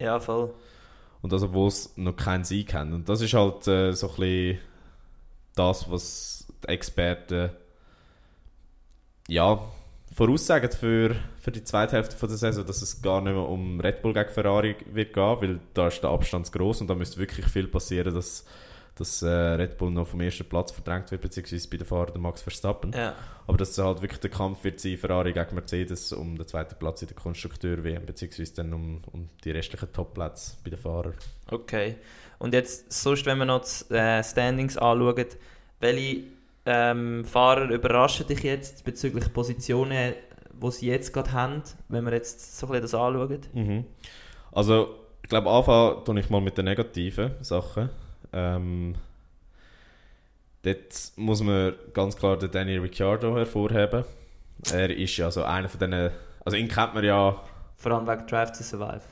Ja, voll. Und also wo es noch keinen Sieg haben. Und das ist halt äh, so ein bisschen das, was die Experten ja, voraussagen für, für die zweite Hälfte von der Saison, dass es gar nicht mehr um Red Bull gegen Ferrari wird gehen, weil da ist der Abstand gross und da müsste wirklich viel passieren, dass, dass äh, Red Bull noch vom ersten Platz verdrängt wird, beziehungsweise bei den Fahrern Max Verstappen. Ja. Aber dass es halt wirklich der Kampf wird sein, Ferrari gegen Mercedes um den zweiten Platz in der Konstrukteur-WM, beziehungsweise dann um, um die restlichen Top-Plätze bei den Fahrern. Okay. Und jetzt, sonst, wenn wir noch die äh, Standings anschauen, welche ähm, Fahrer überraschen dich jetzt bezüglich Positionen, die sie jetzt gerade haben, wenn wir jetzt so ein bisschen das anschauen? Mhm. Also, ich glaube, anfangen tue ich mal mit den negativen Sachen. Ähm, dort muss man ganz klar den Danny Ricciardo hervorheben. Er ist ja so einer von denen, also ihn kennt man ja Vor allem wegen Drive to Survive.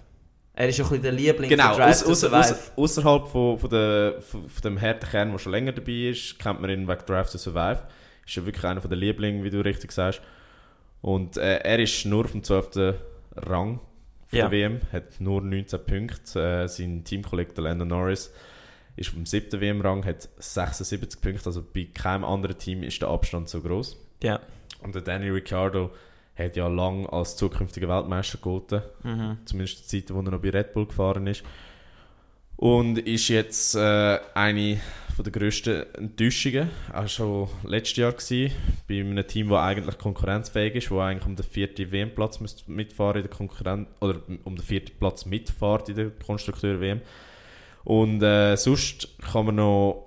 Er ist ein bisschen der Liebling genau, von Drive aus, to Survive. aus, außerhalb von, von, der, von, von dem harten Kern, der schon länger dabei ist, kennt man ihn wegen Drive to Survive. Ist ja wirklich einer von den Lieblingen, wie du richtig sagst. Und äh, er ist nur dem 12. Rang von Ja. der WM, hat nur 19 Punkte. Äh, sein Teamkollege der Lando Norris ist dem 7. WM-Rang, hat 76 Punkte. Also bei keinem anderen Team ist der Abstand so groß. Ja. Und der Danny Ricciardo hat ja lang als zukünftiger Weltmeister gegolten Mhm. zumindest die Zeit, wo er noch bei Red Bull gefahren ist. Und ist jetzt äh, eine von der grössten Enttäuschungen, auch schon letztes Jahr gewesen, bei einem Team, das eigentlich konkurrenzfähig ist, wo eigentlich um den vierten WM-Platz mitfahren in der Konkurrenz oder um den vierten Platz mitfahrt in der Konstrukteur-WM. Und äh, sonst kann man noch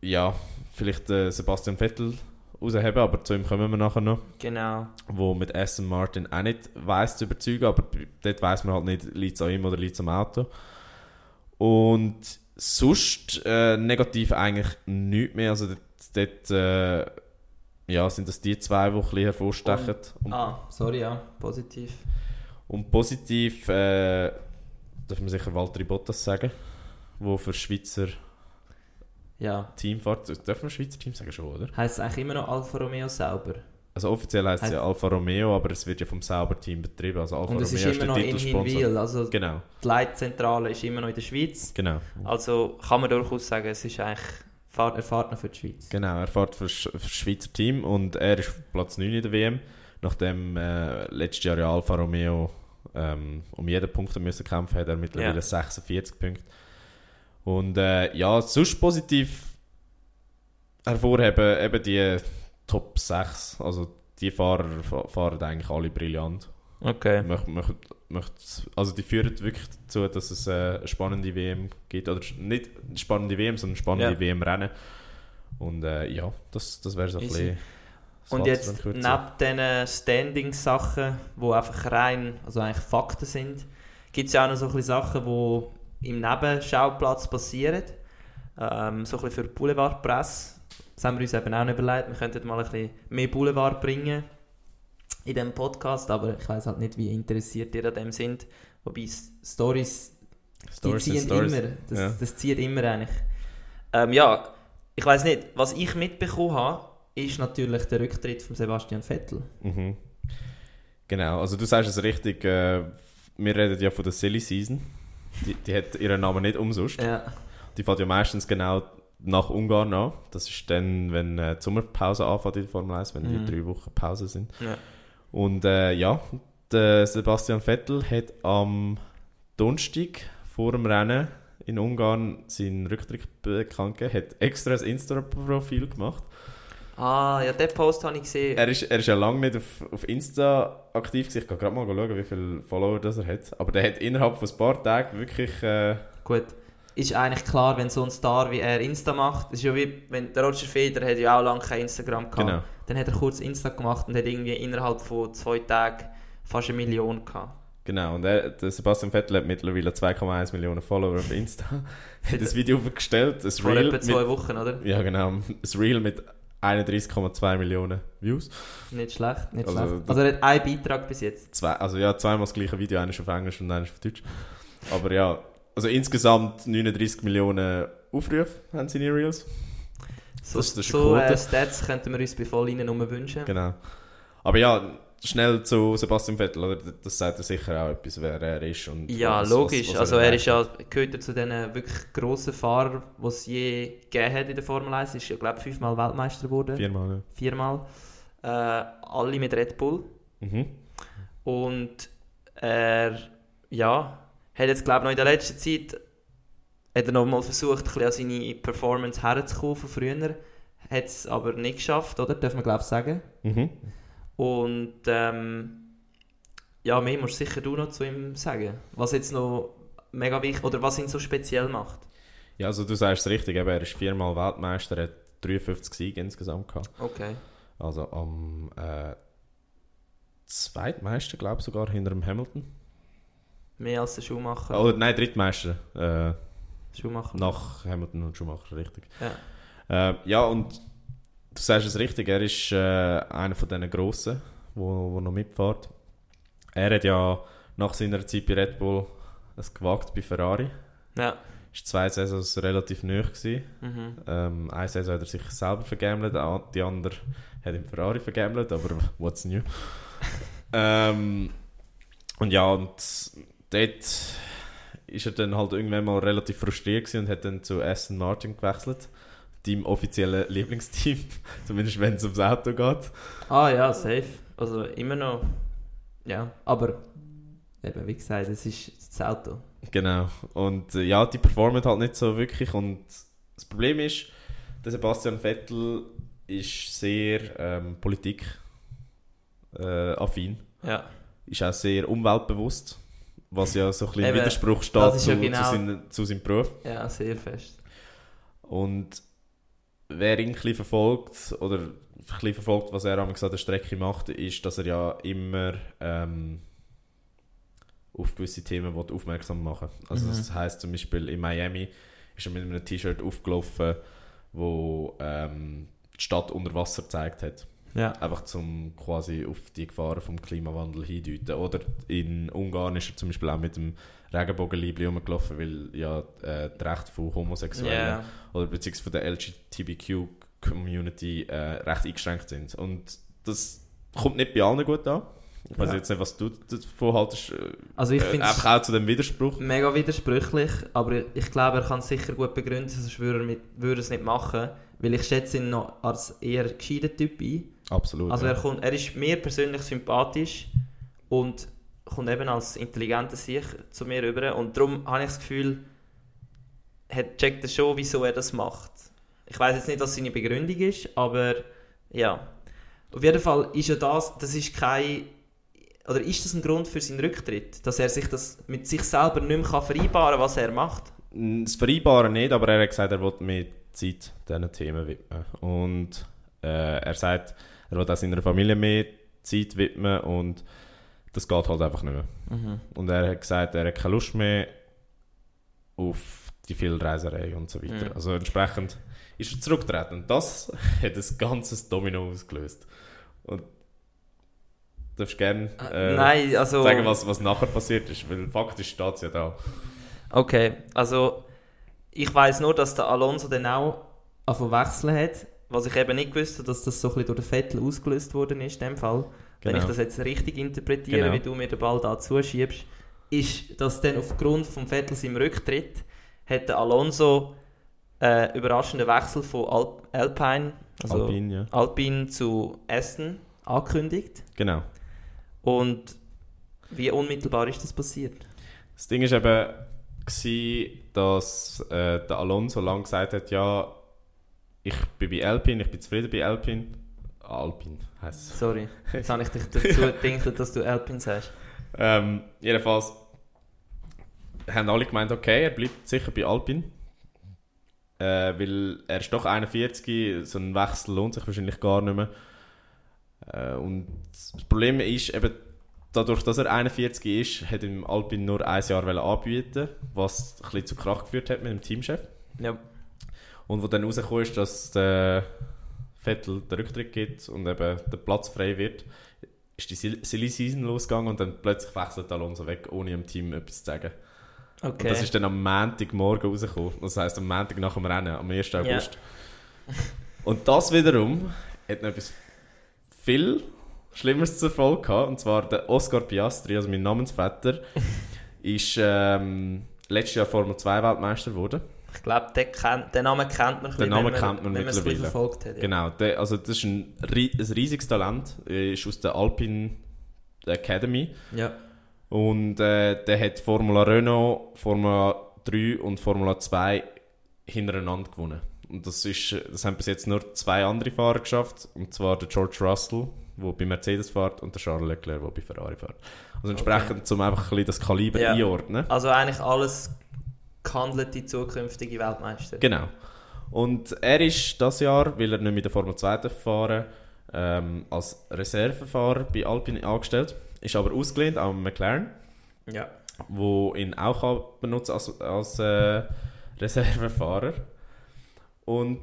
ja, vielleicht äh, Sebastian Vettel rausheben, aber zu ihm kommen wir nachher noch Genau. wo mit Aston Martin auch nicht weiss zu überzeugen, aber dort weiss man halt nicht, liegt es an ihm oder liegt es am Auto. Und sonst äh, negativ eigentlich nichts mehr. Also dort, dort äh, ja, sind das die zwei, die ein bisschen hervorstechen. Und, Ah, sorry, ja. Positiv. und positiv äh, darf man sicher Valtteri Bottas sagen, wo für Schweizer Ja. Team fährt. Dürfen wir Schweizer Team sagen schon, oder? Heisst es eigentlich immer noch Alfa Romeo sauber? Also offiziell heisst es Heißt- ja Alfa Romeo, aber es wird ja vom Sauber-Team betrieben. Also Alfa Und es Romeo ist immer noch in. Hinwil, also Genau, die Leitzentrale ist immer noch in der Schweiz. genau. Also kann man durchaus sagen, es ist eigentlich er fährt noch für die Schweiz. Genau, er fährt für, für das Schweizer Team und er ist Platz 9 in der WM, nachdem äh, letztes Jahr ja Alfa Romeo ähm, um jeden Punkt müssen kämpfen hat er mittlerweile Ja. 46 Punkte. Und äh, ja, sonst positiv hervorheben eben die Top 6, also die Fahrer fa- fahren eigentlich alle brillant. Okay. Möcht, möcht, möcht, also die führen wirklich dazu, dass es äh, eine spannende WM gibt. Oder nicht eine spannende WM, sondern spannende Ja. WM-Rennen. Und äh, ja, das, das wäre so ein Easy. bisschen. Und jetzt neben diesen Standing-Sachen, die einfach rein, also eigentlich Fakten sind, gibt es ja auch noch so ein bisschen Sachen, die im Nebenschauplatz passieren. Ähm, so ein bisschen für die Boulevardpresse. Das haben wir uns eben auch überlegt. Wir könnten mal ein bisschen mehr Boulevard bringen in diesem Podcast, aber ich weiß halt nicht, wie interessiert ihr an dem sind. Wobei Stories die Stories sind ziehen Stories. immer. Das, Ja. das zieht immer eigentlich. Ähm, ja, ich weiß nicht, was ich mitbekommen habe, ist natürlich der Rücktritt von Sebastian Vettel. Mhm. Genau, also du sagst es richtig, äh, wir reden ja von der Silly Season. Die, die hat ihren Namen nicht umsonst. Ja. Die fährt ja meistens genau nach Ungarn an. Das ist dann, wenn äh, die Sommerpause anfängt in der Formel 1, wenn Mhm. die drei Wochen Pause sind. Ja. Und äh, ja, der Sebastian Vettel hat am Donnerstag vor dem Rennen in Ungarn seinen Rücktritt bekannt gegeben, hat extra ein Insta-Profil gemacht. Ah, ja, den Post habe ich gesehen. Er ist, er ist ja lange nicht auf, auf Insta aktiv gewesen. Ich kann gerade mal schauen, wie viele Follower das er hat. Aber der hat innerhalb von ein paar Tagen wirklich... Äh, Gut. Ist eigentlich klar, wenn so ein Star wie er Insta macht, das ist ja wie, wenn der Roger Federer hat ja auch lange kein Instagram gehabt. Genau. Dann hat er kurz Insta gemacht und hat irgendwie innerhalb von zwei Tagen fast eine Million gehabt. Genau, und er, der Sebastian Vettel hat mittlerweile 2,1 Millionen Follower auf Insta. hat das Video aufgestellt, Vor Reel etwa zwei mit, Wochen, oder? Ja genau, ein Reel mit 31,2 Millionen Views. Nicht schlecht, nicht Also, schlecht. Also er hat einen Beitrag bis jetzt. Zwei, also ja, zweimal das gleiche Video, eines auf Englisch und eines auf Deutsch. Aber ja, also insgesamt 39 Millionen Aufrufe haben seine Reels. So, Das- das ist so äh. Stats könnten wir uns bei Vollinen nur wünschen. Genau. Aber ja, schnell zu Sebastian Vettel, oder? Das sagt er sicher auch etwas, wer er ist. Und Ja, was- logisch. was- was also er ist ja, gehört ja zu den wirklich grossen Fahrern, die es je gegeben hat in der Formel 1. Ist ja, glaube ich, fünfmal Weltmeister geworden. Viermal, ja. Viermal. Äh, alle mit Red Bull. Mhm. Und er, ja, hat jetzt, glaube ich, noch in der letzten Zeit hat er noch mal versucht, ein bisschen an seine Performance herzukommen von früher. Hat es aber nicht geschafft, oder? Darf man, glaube ich, sagen. Mhm. Und ähm, ja, mehr musst sicher du noch zu ihm sagen. Was jetzt noch mega wichtig oder was ihn so speziell macht. Ja, also du sagst es richtig, eben, er ist viermal Weltmeister, er hat 53 Siege insgesamt gehabt. Okay. Also am äh, zweitmeisten, glaube ich sogar, hinter dem Hamilton. Mehr als der Schuhmacher. Oh, nein, drittmeister. Äh, Schuhmacher. nach Hamilton und Schumacher, richtig. Ja. Äh, ja, und du sagst es richtig, er ist äh, einer von diesen Grossen, wo, wo noch mitfährt. Er hat ja nach seiner Zeit bei Red Bull es gewagt bei Ferrari. Ja. Ist zwei Saisons relativ gewesen. Mhm. Ähm, eine Saison hat er sich selber vergambelt, die an- die andere hat im Ferrari vergambelt, aber what's new? ähm, und ja, und dort ist er dann halt irgendwann mal relativ frustriert und hat dann zu Aston Martin gewechselt. Team offizielle Lieblingsteam, zumindest wenn es ums Auto geht. Ah ja, safe. Also immer noch. Ja, aber eben, wie gesagt, es ist das Auto. Genau. Und äh, ja, die performen halt nicht so wirklich. Und das Problem ist, der Sebastian Vettel ist sehr ähm, Politik äh. Ja. Ist auch sehr umweltbewusst. Was ja so ein bisschen Eben, Widerspruch steht ist zu, ja genau- zu, seinem, zu seinem Beruf. Ja, sehr fest. Und wer ihn ein verfolgt, oder ein verfolgt, was er an der Strecke macht, ist, dass er ja immer ähm, auf gewisse Themen will aufmerksam machen Also Mhm. das heißt zum Beispiel in Miami ist er mit einem T-Shirt aufgelaufen, wo ähm, die Stadt unter Wasser gezeigt hat. Ja. Einfach zum quasi auf die Gefahren vom Klimawandel hindeuten. Oder in Ungarn ist er zum Beispiel auch mit dem Regenbogenliebli rumgelaufen, weil ja äh, die Rechte von Homosexuellen Ja. oder beziehungsweise von der LGBTQ-Community äh, recht eingeschränkt sind. Und das kommt nicht bei allen gut an. Ich weiß Ja. jetzt nicht, was du davon haltest. äh, Also ich äh, finde einfach auch zu dem Widerspruch. mega widersprüchlich, aber ich glaube, er kann es sicher gut begründen, sonst würde er, mit, würde es nicht machen, weil ich schätze ihn noch als eher gescheiter Typ ein. Absolut. Also ja. er, kommt, er ist mir persönlich sympathisch und kommt eben als intelligenter Sieg zu mir rüber und darum habe ich das Gefühl, hat checkt er schon, wieso er das macht. Ich weiß jetzt nicht, was seine Begründung ist, aber ja. Auf jeden Fall ist ja das, das ist kein, oder ist das ein Grund für seinen Rücktritt, dass er sich das mit sich selber nicht mehr vereinbaren kann, was er macht? Das Vereinbaren nicht, aber er hat gesagt, er will mehr Zeit diesen Themen widmen. Und äh, er sagt, er will auch seiner Familie mehr Zeit widmen und das geht halt einfach nicht mehr. Und er hat gesagt, er hat keine Lust mehr auf die viel Reiserei und so weiter. Mhm. Also entsprechend ist er zurückgetreten. Und das hat ein ganzes Domino ausgelöst. Und du darfst gerne äh, Nein, also... sagen, was, was nachher passiert ist, weil faktisch steht es ja da. Okay, also ich weiß nur, dass der Alonso dann auch angefangen wechseln hat, was ich eben nicht gewusst habe, dass das so ein bisschen durch den Vettel ausgelöst worden ist in dem Fall. Wenn ich Genau. das jetzt richtig interpretiere, Genau. wie du mir den Ball da zuschiebst, ist, dass dann aufgrund von Vettel seinem Rücktritt hat der Alonso äh, überraschenden Wechsel von Al Alpine, also Alpine, ja. Alpine zu Aston angekündigt. Genau. Und wie unmittelbar ist das passiert? Das Ding ist eben, gewesen, dass äh, der Alonso lang gesagt hat, ja, ich bin bei Alpine, ich bin zufrieden bei Alpine. Alpine heisst es. Sorry, jetzt habe ich dich dazu gedacht, dass du Alpine sagst. Ähm, jedenfalls haben alle gemeint, okay, er bleibt sicher bei Alpine. Äh, weil er ist doch 41, so ein Wechsel lohnt sich wahrscheinlich gar nicht mehr. Äh, und das Problem ist eben, dadurch, dass er 41 ist, hat ihm Alpine nur ein Jahr anbieten was ein bisschen zu Krach geführt hat mit dem Teamchef. Ja, Und wo dann rausgekommen ist, dass der Vettel den Rücktritt gibt und eben der Platz frei wird, ist die Sil- Silly Season losgegangen und dann plötzlich wechselt Alonso weg, ohne dem Team etwas zu sagen. okay. Und das ist dann am Montagmorgen rausgekommen. Das heisst am Montag nach dem Rennen, am 1. Ja. August. Und das wiederum hat noch etwas viel Schlimmeres zur Folge gehabt. Und zwar der Oscar Piastri, also mein Namensvetter, ist ähm, letztes Jahr Formel 2 Weltmeister geworden. Ich glaube, den, kennt- den Namen kennt man, Den Namen kennt man bisschen mittlerweile. verfolgt hat. Ja. Genau, der, also das ist ein, ein riesiges Talent, ist aus der Alpine Academy Ja. und äh, der hat Formula Renault, Formula 3 und Formula 2 hintereinander gewonnen. Und das, ist, das haben bis jetzt nur zwei andere Fahrer geschafft, und zwar der George Russell, der bei Mercedes fährt, und der Charles Leclerc, der bei Ferrari fährt. Also entsprechend, um einfach ein bisschen das Kaliber Ja. einordnen. Also eigentlich alles gehandelte zukünftige Weltmeister. Genau. Und er ist das Jahr, weil er nicht mit der Formel 2 darf fahren ähm, als Reservefahrer bei Alpine angestellt. Ist aber ausgelehnt an McLaren, Ja. wo ihn auch kann benutzen als, als äh, Reservefahrer. Und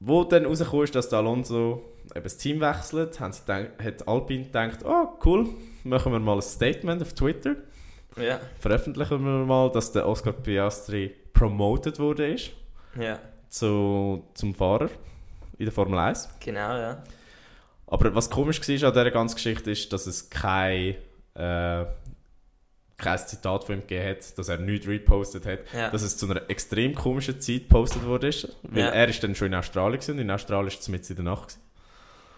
wo dann rausgekommen ist, dass der Alonso eben das Team wechselt, haben sie hat Alpine gedacht, oh cool, machen wir mal ein Statement auf Twitter. Ja. Veröffentlichen wir mal, dass der Oscar Piastri promoted wurde ist Ja. zu, zum Fahrer in der Formel 1. Genau, ja. Aber was komisch war an dieser ganzen Geschichte ist, dass es kein, äh, kein Zitat von ihm gegeben hat, dass er nichts repostet hat. Ja. Dass es zu einer extrem komischen Zeit gepostet wurde. Ist, weil Ja. er ist dann schon in Australien gewesen, und in Australien ist es mitten in der Nacht. Gewesen.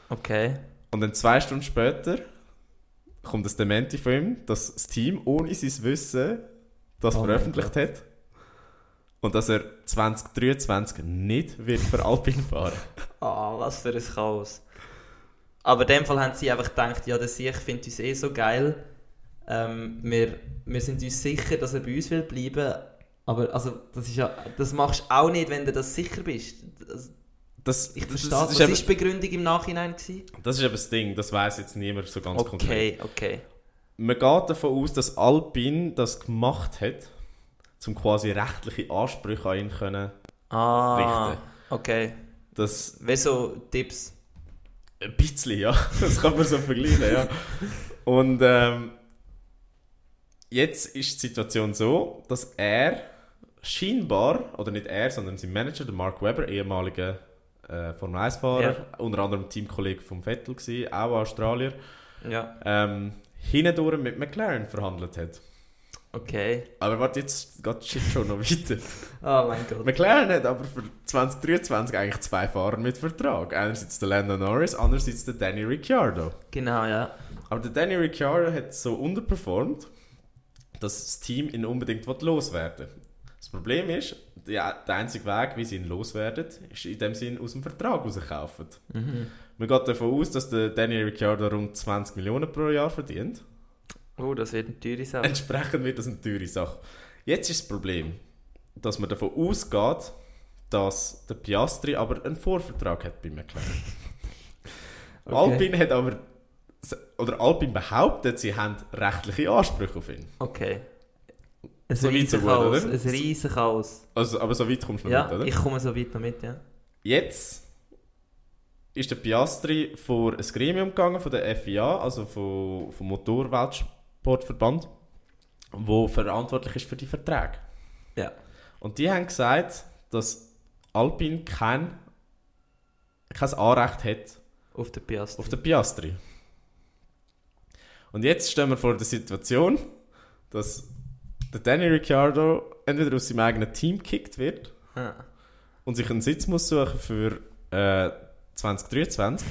Okay. Und dann zwei Stunden später kommt das Dementi von ihm, dass das Team ohne sein Wissen das Oh veröffentlicht hat. Und dass er 2023 nicht wird für Alpine fahren Ah, was für ein Chaos. Aber in dem Fall haben sie einfach gedacht, ja, der Sieg findet uns eh so geil. Ähm, wir, wir sind uns sicher, dass er bei uns will bleiben. Aber also, das, ist ja, das machst du auch nicht, wenn du das sicher bist. Das, Das, ich das, verstehe. das, Was ist war die Begründung im Nachhinein? Gewesen? das ist eben das Ding, das weiß jetzt niemand so ganz konkret. Okay, okay. Man geht davon aus, dass Alpine das gemacht hat, um quasi rechtliche Ansprüche an ihn können. Ah, Richten. okay. Das Wie so Tipps. Ein bisschen, ja. Das kann man so vergleichen, ja. Und ähm, jetzt ist die Situation so, dass er scheinbar, oder nicht er, sondern sein Manager, der Mark Webber, ehemaliger äh, Formel 1-Fahrer, unter anderem Teamkollege von Vettel, gewesen, auch Australier, Ja, ähm, hindurch mit McLaren verhandelt hat. okay. Aber warte, jetzt geht die Shit schon noch weiter. Oh mein Gott. McLaren hat aber für 2023 eigentlich zwei Fahrer mit Vertrag. Einerseits der Lando Norris, andererseits der Danny Ricciardo. Genau, ja. Aber der Danny Ricciardo hat so underperformed, dass das Team ihn unbedingt loswerden will. Das Problem ist, der, der einzige Weg, wie sie ihn loswerden, ist in dem Sinn aus dem Vertrag rauskaufen. Mhm. Man geht davon aus, dass der Danny Ricciardo rund 20 Millionen pro Jahr verdient. Oh, das wird eine teure Sache. Entsprechend wird das eine teure Sache. Jetzt ist das Problem, dass man davon ausgeht, dass der Piastri aber einen Vorvertrag hat bei McLaren. Okay. Alpine hat aber, oder Alpine behauptet, sie haben rechtliche Ansprüche auf ihn. Okay. Ein So weit, so gut, oder? Ein Riesenchaos. Also, aber so weit kommst du noch Ja, mit, oder? ich komme so weit noch mit, ja. Jetzt ist der Piastri vor ein Gremium gegangen von der FIA, also vom, vom Motorweltsportverband, wo verantwortlich ist für die Verträge. Ja. Und die haben gesagt, dass Alpine kein, kein Anrecht hat Auf der Piastri. auf den Piastri. Und jetzt stehen wir vor der Situation, dass der Danny Ricciardo entweder aus seinem eigenen Team gekickt wird Ja. und sich einen Sitz muss suchen für äh, 2023,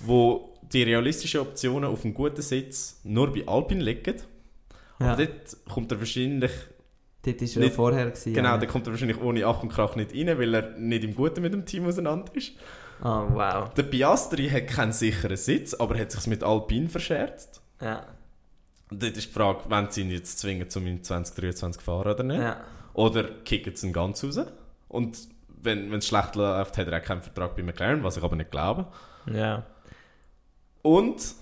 wo die realistischen Optionen auf einen guten Sitz nur bei Alpine liegen. Ja. Aber dort kommt er wahrscheinlich, Dort er ja Nicht- vorher. Gewesen, genau, ja. da kommt er wahrscheinlich ohne Ach und Krach nicht rein, weil er nicht im Guten mit dem Team auseinander ist. Oh, wow. Der Piastri hat keinen sicheren Sitz, aber hat sich mit Alpine verscherzt. Ja. Dort ist die Frage, wenn sie ihn jetzt zwingen, zum in 2023 fahren oder nicht. Ja. Oder kicken sie ihn ganz raus. Und wenn es schlecht läuft, hat er auch keinen Vertrag bei McLaren, was ich aber nicht glaube. Ja. Und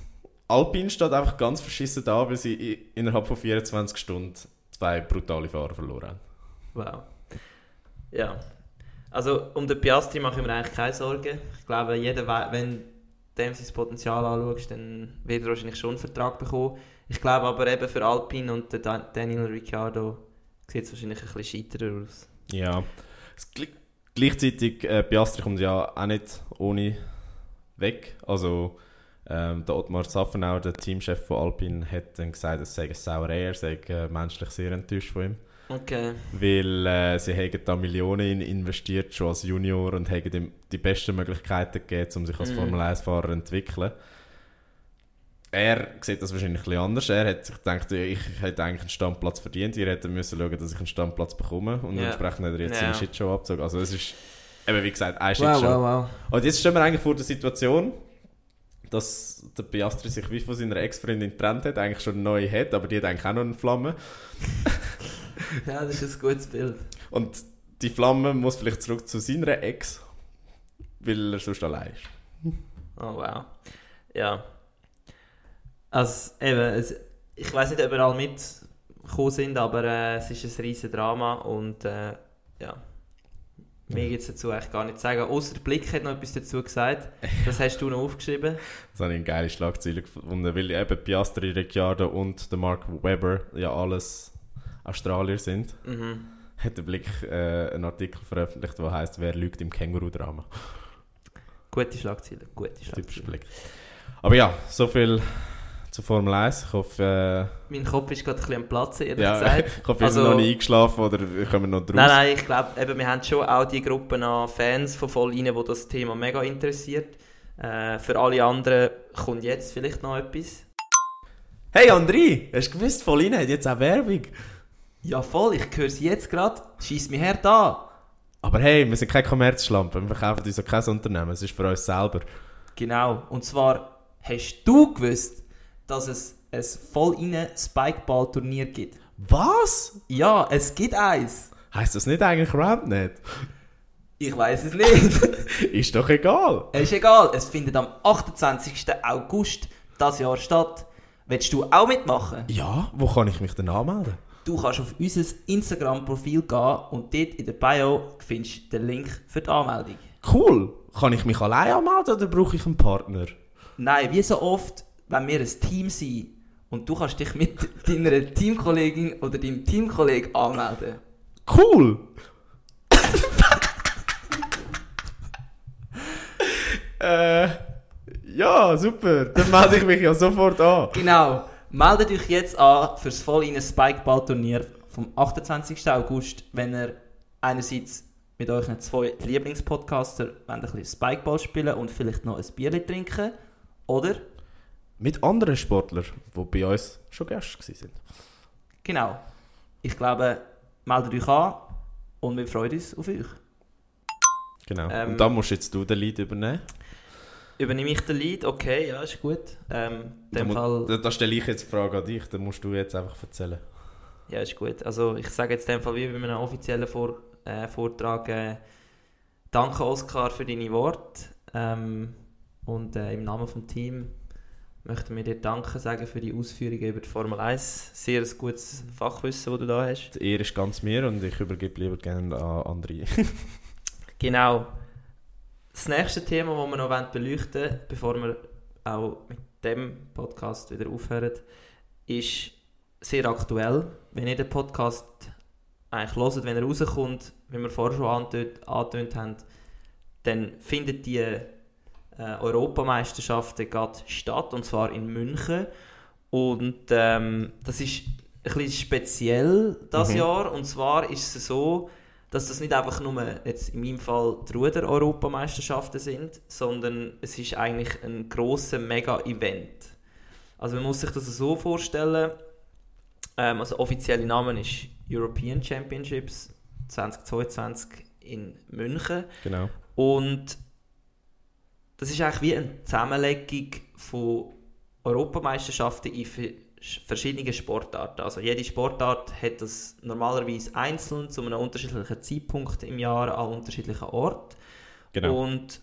Alpine steht einfach ganz verschissen da, weil sie innerhalb von 24 Stunden zwei brutale Fahrer verloren haben. Wow. Ja. Also um den Piastri mache ich mir eigentlich keine Sorgen. Ich glaube, jeder, wenn dem sein Potenzial anschaust, dann wird er wahrscheinlich schon einen Vertrag bekommen. Ich glaube aber eben für Alpine und Daniel Ricciardo sieht es wahrscheinlich ein bisschen scheiterer aus. Ja. Gleichzeitig, äh, Piastri kommt ja auch nicht ohne weg. Also, ähm, der Ottmar Safenauer, der Teamchef von Alpine, hat dann gesagt, es sei Sauerei, er sei äh, menschlich sehr enttäuscht von ihm. Okay. Weil äh, sie haben da Millionen in investiert, schon als Junior, und haben ihm die besten Möglichkeiten gegeben, um sich als Mhm. Formel 1-Fahrer zu entwickeln. Er sieht das wahrscheinlich ein bisschen anders. Er hat sich gedacht, ich hätte eigentlich einen Standplatz verdient. Ihr hättet müssen schauen, dass ich einen Standplatz bekomme. Und Ja. entsprechend hat er jetzt Ja. seine Shitshow abgezogen. Also es ist, eben wie gesagt, eine Wow, Shitshow. wow, wow. Und jetzt stehen wir eigentlich vor der Situation, dass der Piastri sich wie von seiner Ex-Freundin getrennt hat, eigentlich schon eine neue hat, aber die hat eigentlich auch noch eine Flamme. Ja, das ist ein gutes Bild. Und die Flamme muss vielleicht zurück zu seiner Ex, weil er sonst allein ist. Oh wow. Ja. Also eben, es, ich weiß nicht, ob wir alle mitgekommen sind, aber äh, es ist ein riesen Drama und äh, ja. Mehr gibt es dazu eigentlich gar nicht zu sagen. Außer der Blick hat noch etwas dazu gesagt. Das hast du noch aufgeschrieben. Das habe ich eine geile Schlagzeile gefunden, weil eben Piastri, Ricciardo und der Mark Webber ja alles Australier sind. Mhm. Hat der Blick äh, einen Artikel veröffentlicht, der heißt Wer lügt im Känguru-Drama? Gute Schlagzeile, gute Typischer Schlagzeile. Blick. Aber ja, so viel zur Formel 1. Ich hoffe, Mein Kopf ist gerade ein bisschen am Platz, äh, ehrlich ja, gesagt. ich hoffe, wir sind Also- noch nicht eingeschlafen oder kommen noch draus. Nein, nein, ich glaube, eben, wir haben schon auch die Gruppe an Fans von voll rein, die das Thema mega interessiert. Äh, für alle anderen kommt jetzt vielleicht noch etwas. Hey André, hast du gewusst, Volline hat jetzt auch Werbung? Ja voll, ich höre sie jetzt gerade. Schieß mich hart an. Aber hey, wir sind keine Kommerzschlampe, wir verkaufen uns auch kein Unternehmen, es ist für uns selber. Genau. Und zwar, hast du gewusst, dass es ein voll rein Spikeball-Turnier gibt? Was? Ja, es gibt eins. Heißt das nicht eigentlich Roundnet? Ich weiß es nicht. ist doch egal. ist egal, es findet am 28. August das Jahr statt. Willst du auch mitmachen? Ja, wo kann ich mich denn anmelden? Du kannst auf unser Instagram-Profil gehen und dort in der Bio findest du den Link für die Anmeldung. Cool. Kann ich mich allein anmelden oder brauche ich einen Partner? Nein, wie so oft, wenn wir ein Team sind und du kannst dich mit deiner Teamkollegin oder deinem Teamkollegen anmelden. Cool. äh, ja, super. Dann melde ich mich ja sofort an. Genau, meldet euch jetzt an für das voll Spikeball-Turnier vom 28. August, wenn ihr einerseits mit euren zwei Lieblingspodcaster ein bisschen Spikeball spielen und vielleicht noch ein Bier trinken. Oder, Mit anderen Sportlern, die bei uns schon Gäste waren. genau, ich glaube, meldet euch an und wir freuen uns auf euch. Genau. Ähm, Und dann musst jetzt du den Lead übernehmen. Übernehme ich den Lead? Okay, ja, ist gut. Ähm, dem da, Fall... da stelle ich jetzt die Frage an dich, dann musst du jetzt einfach erzählen. Ja, ist gut. Also ich sage jetzt in dem Fall wie bei einem offiziellen Vor äh, Vortrag äh, Danke Oskar für deine Worte ähm, und äh, im Namen vom Team möchten wir dir Danke sagen für die Ausführungen über die Formel 1. Sehr ein gutes Fachwissen, das du da hast. Die Ehre ist ganz mir und ich übergebe lieber gerne an André. Genau. Das nächste Thema, das wir noch beleuchten wollen, bevor wir auch mit dem Podcast wieder aufhören, ist sehr aktuell. Wenn ihr den Podcast eigentlich hört, wenn er rauskommt, wie wir vorher schon angetönt haben, dann findet die äh, Europameisterschaften gerade statt, und zwar in München. Und ähm, das ist ein bisschen speziell das Mhm. Jahr. Und zwar ist es so, dass das nicht einfach nur jetzt in meinem Fall die Ruder-Europameisterschaften sind, sondern es ist eigentlich ein grosser Mega-Event. Also man muss sich das so vorstellen, ähm, also offizielle Name ist European Championships 2022 in München. Genau. Und das ist eigentlich wie eine Zusammenlegung von Europameisterschaften in ve- verschiedenen Sportarten. Also jede Sportart hat das normalerweise einzeln zu einem unterschiedlichen Zeitpunkt im Jahr an unterschiedlichen Orten. Genau. Und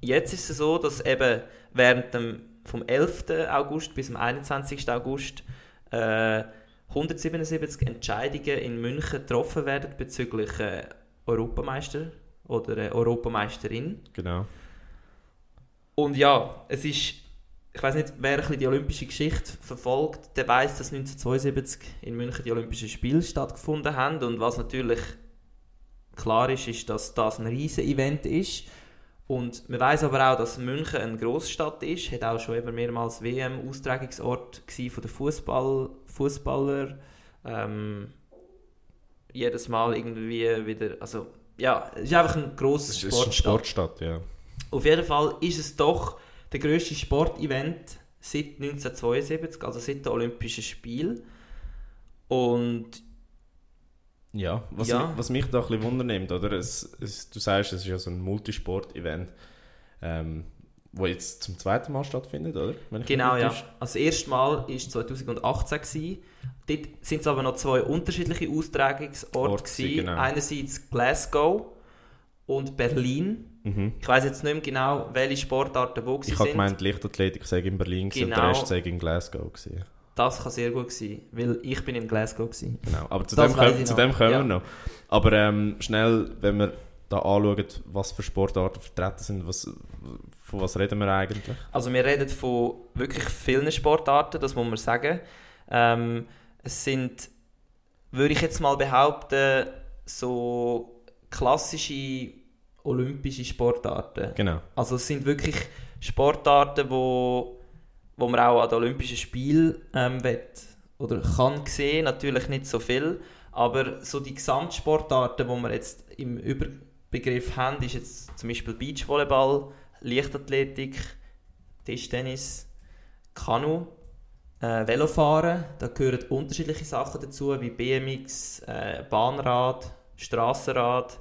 jetzt ist es so, dass eben während dem, vom 11. August bis zum 21. August äh, 177 Entscheidungen in München getroffen werden bezüglich äh, Europameister oder äh, Europameisterin. genau. Und ja, es ist, ich weiß nicht, wer ein bisschen die olympische Geschichte verfolgt, der weiß, dass 1972 in München die Olympischen Spiele stattgefunden haben. Und was natürlich klar ist, ist, dass das ein riesen Event ist. Und man weiß aber auch, dass München eine Großstadt ist, hat auch schon eben mehrmals WM-Austragungsort gsi von den Fußball, Fußballer. Ähm, jedes Mal irgendwie wieder, also ja, es ist einfach ein grosses Es ist eine Sportstadt, ja. Auf jeden Fall ist es doch der grösste Sportevent seit 1972, also seit den Olympischen Spielen. Und Ja, was, Ja. Mich, was mich da ein bisschen wundernimmt, oder? Es, es, du sagst, es ist ja so ein Multisport-Event, ähm, wo jetzt zum zweiten Mal stattfindet, oder? Genau, ja. Also das erste Mal war 2018. Gewesen. Dort sind es aber noch zwei unterschiedliche Austragungsorte. Ort gewesen. gewesen, genau. Einerseits Glasgow und Berlin. Mhm. Ich weiß jetzt nicht mehr genau, welche Sportarten wo Ich habe gemeint, Leichtathletik sei in Berlin gewesen und der Genau. Rest sei in Glasgow. Gewesen. Das kann sehr gut sein, weil ich bin in Glasgow gewesen. Genau. Aber zu Das dem, kommen, zu dem kommen Ja. wir noch. Aber ähm, schnell, wenn wir da anschauen, was für Sportarten vertreten sind, was, von was reden wir eigentlich? Also wir reden von wirklich vielen Sportarten, das muss man sagen. Ähm, es sind, würde ich jetzt mal behaupten, so klassische olympische Sportarten. Genau. Also es sind wirklich Sportarten, wo, wo man auch an den Olympischen Spielen ähm, will, oder kann sehen, natürlich nicht so viel, aber so die Gesamtsportarten, die wir jetzt im Überbegriff haben, ist jetzt zum Beispiel Beachvolleyball, Leichtathletik, Tischtennis, Kanu, äh, Velofahren, da gehören unterschiedliche Sachen dazu, wie BMX, äh, Bahnrad, Strassenrad,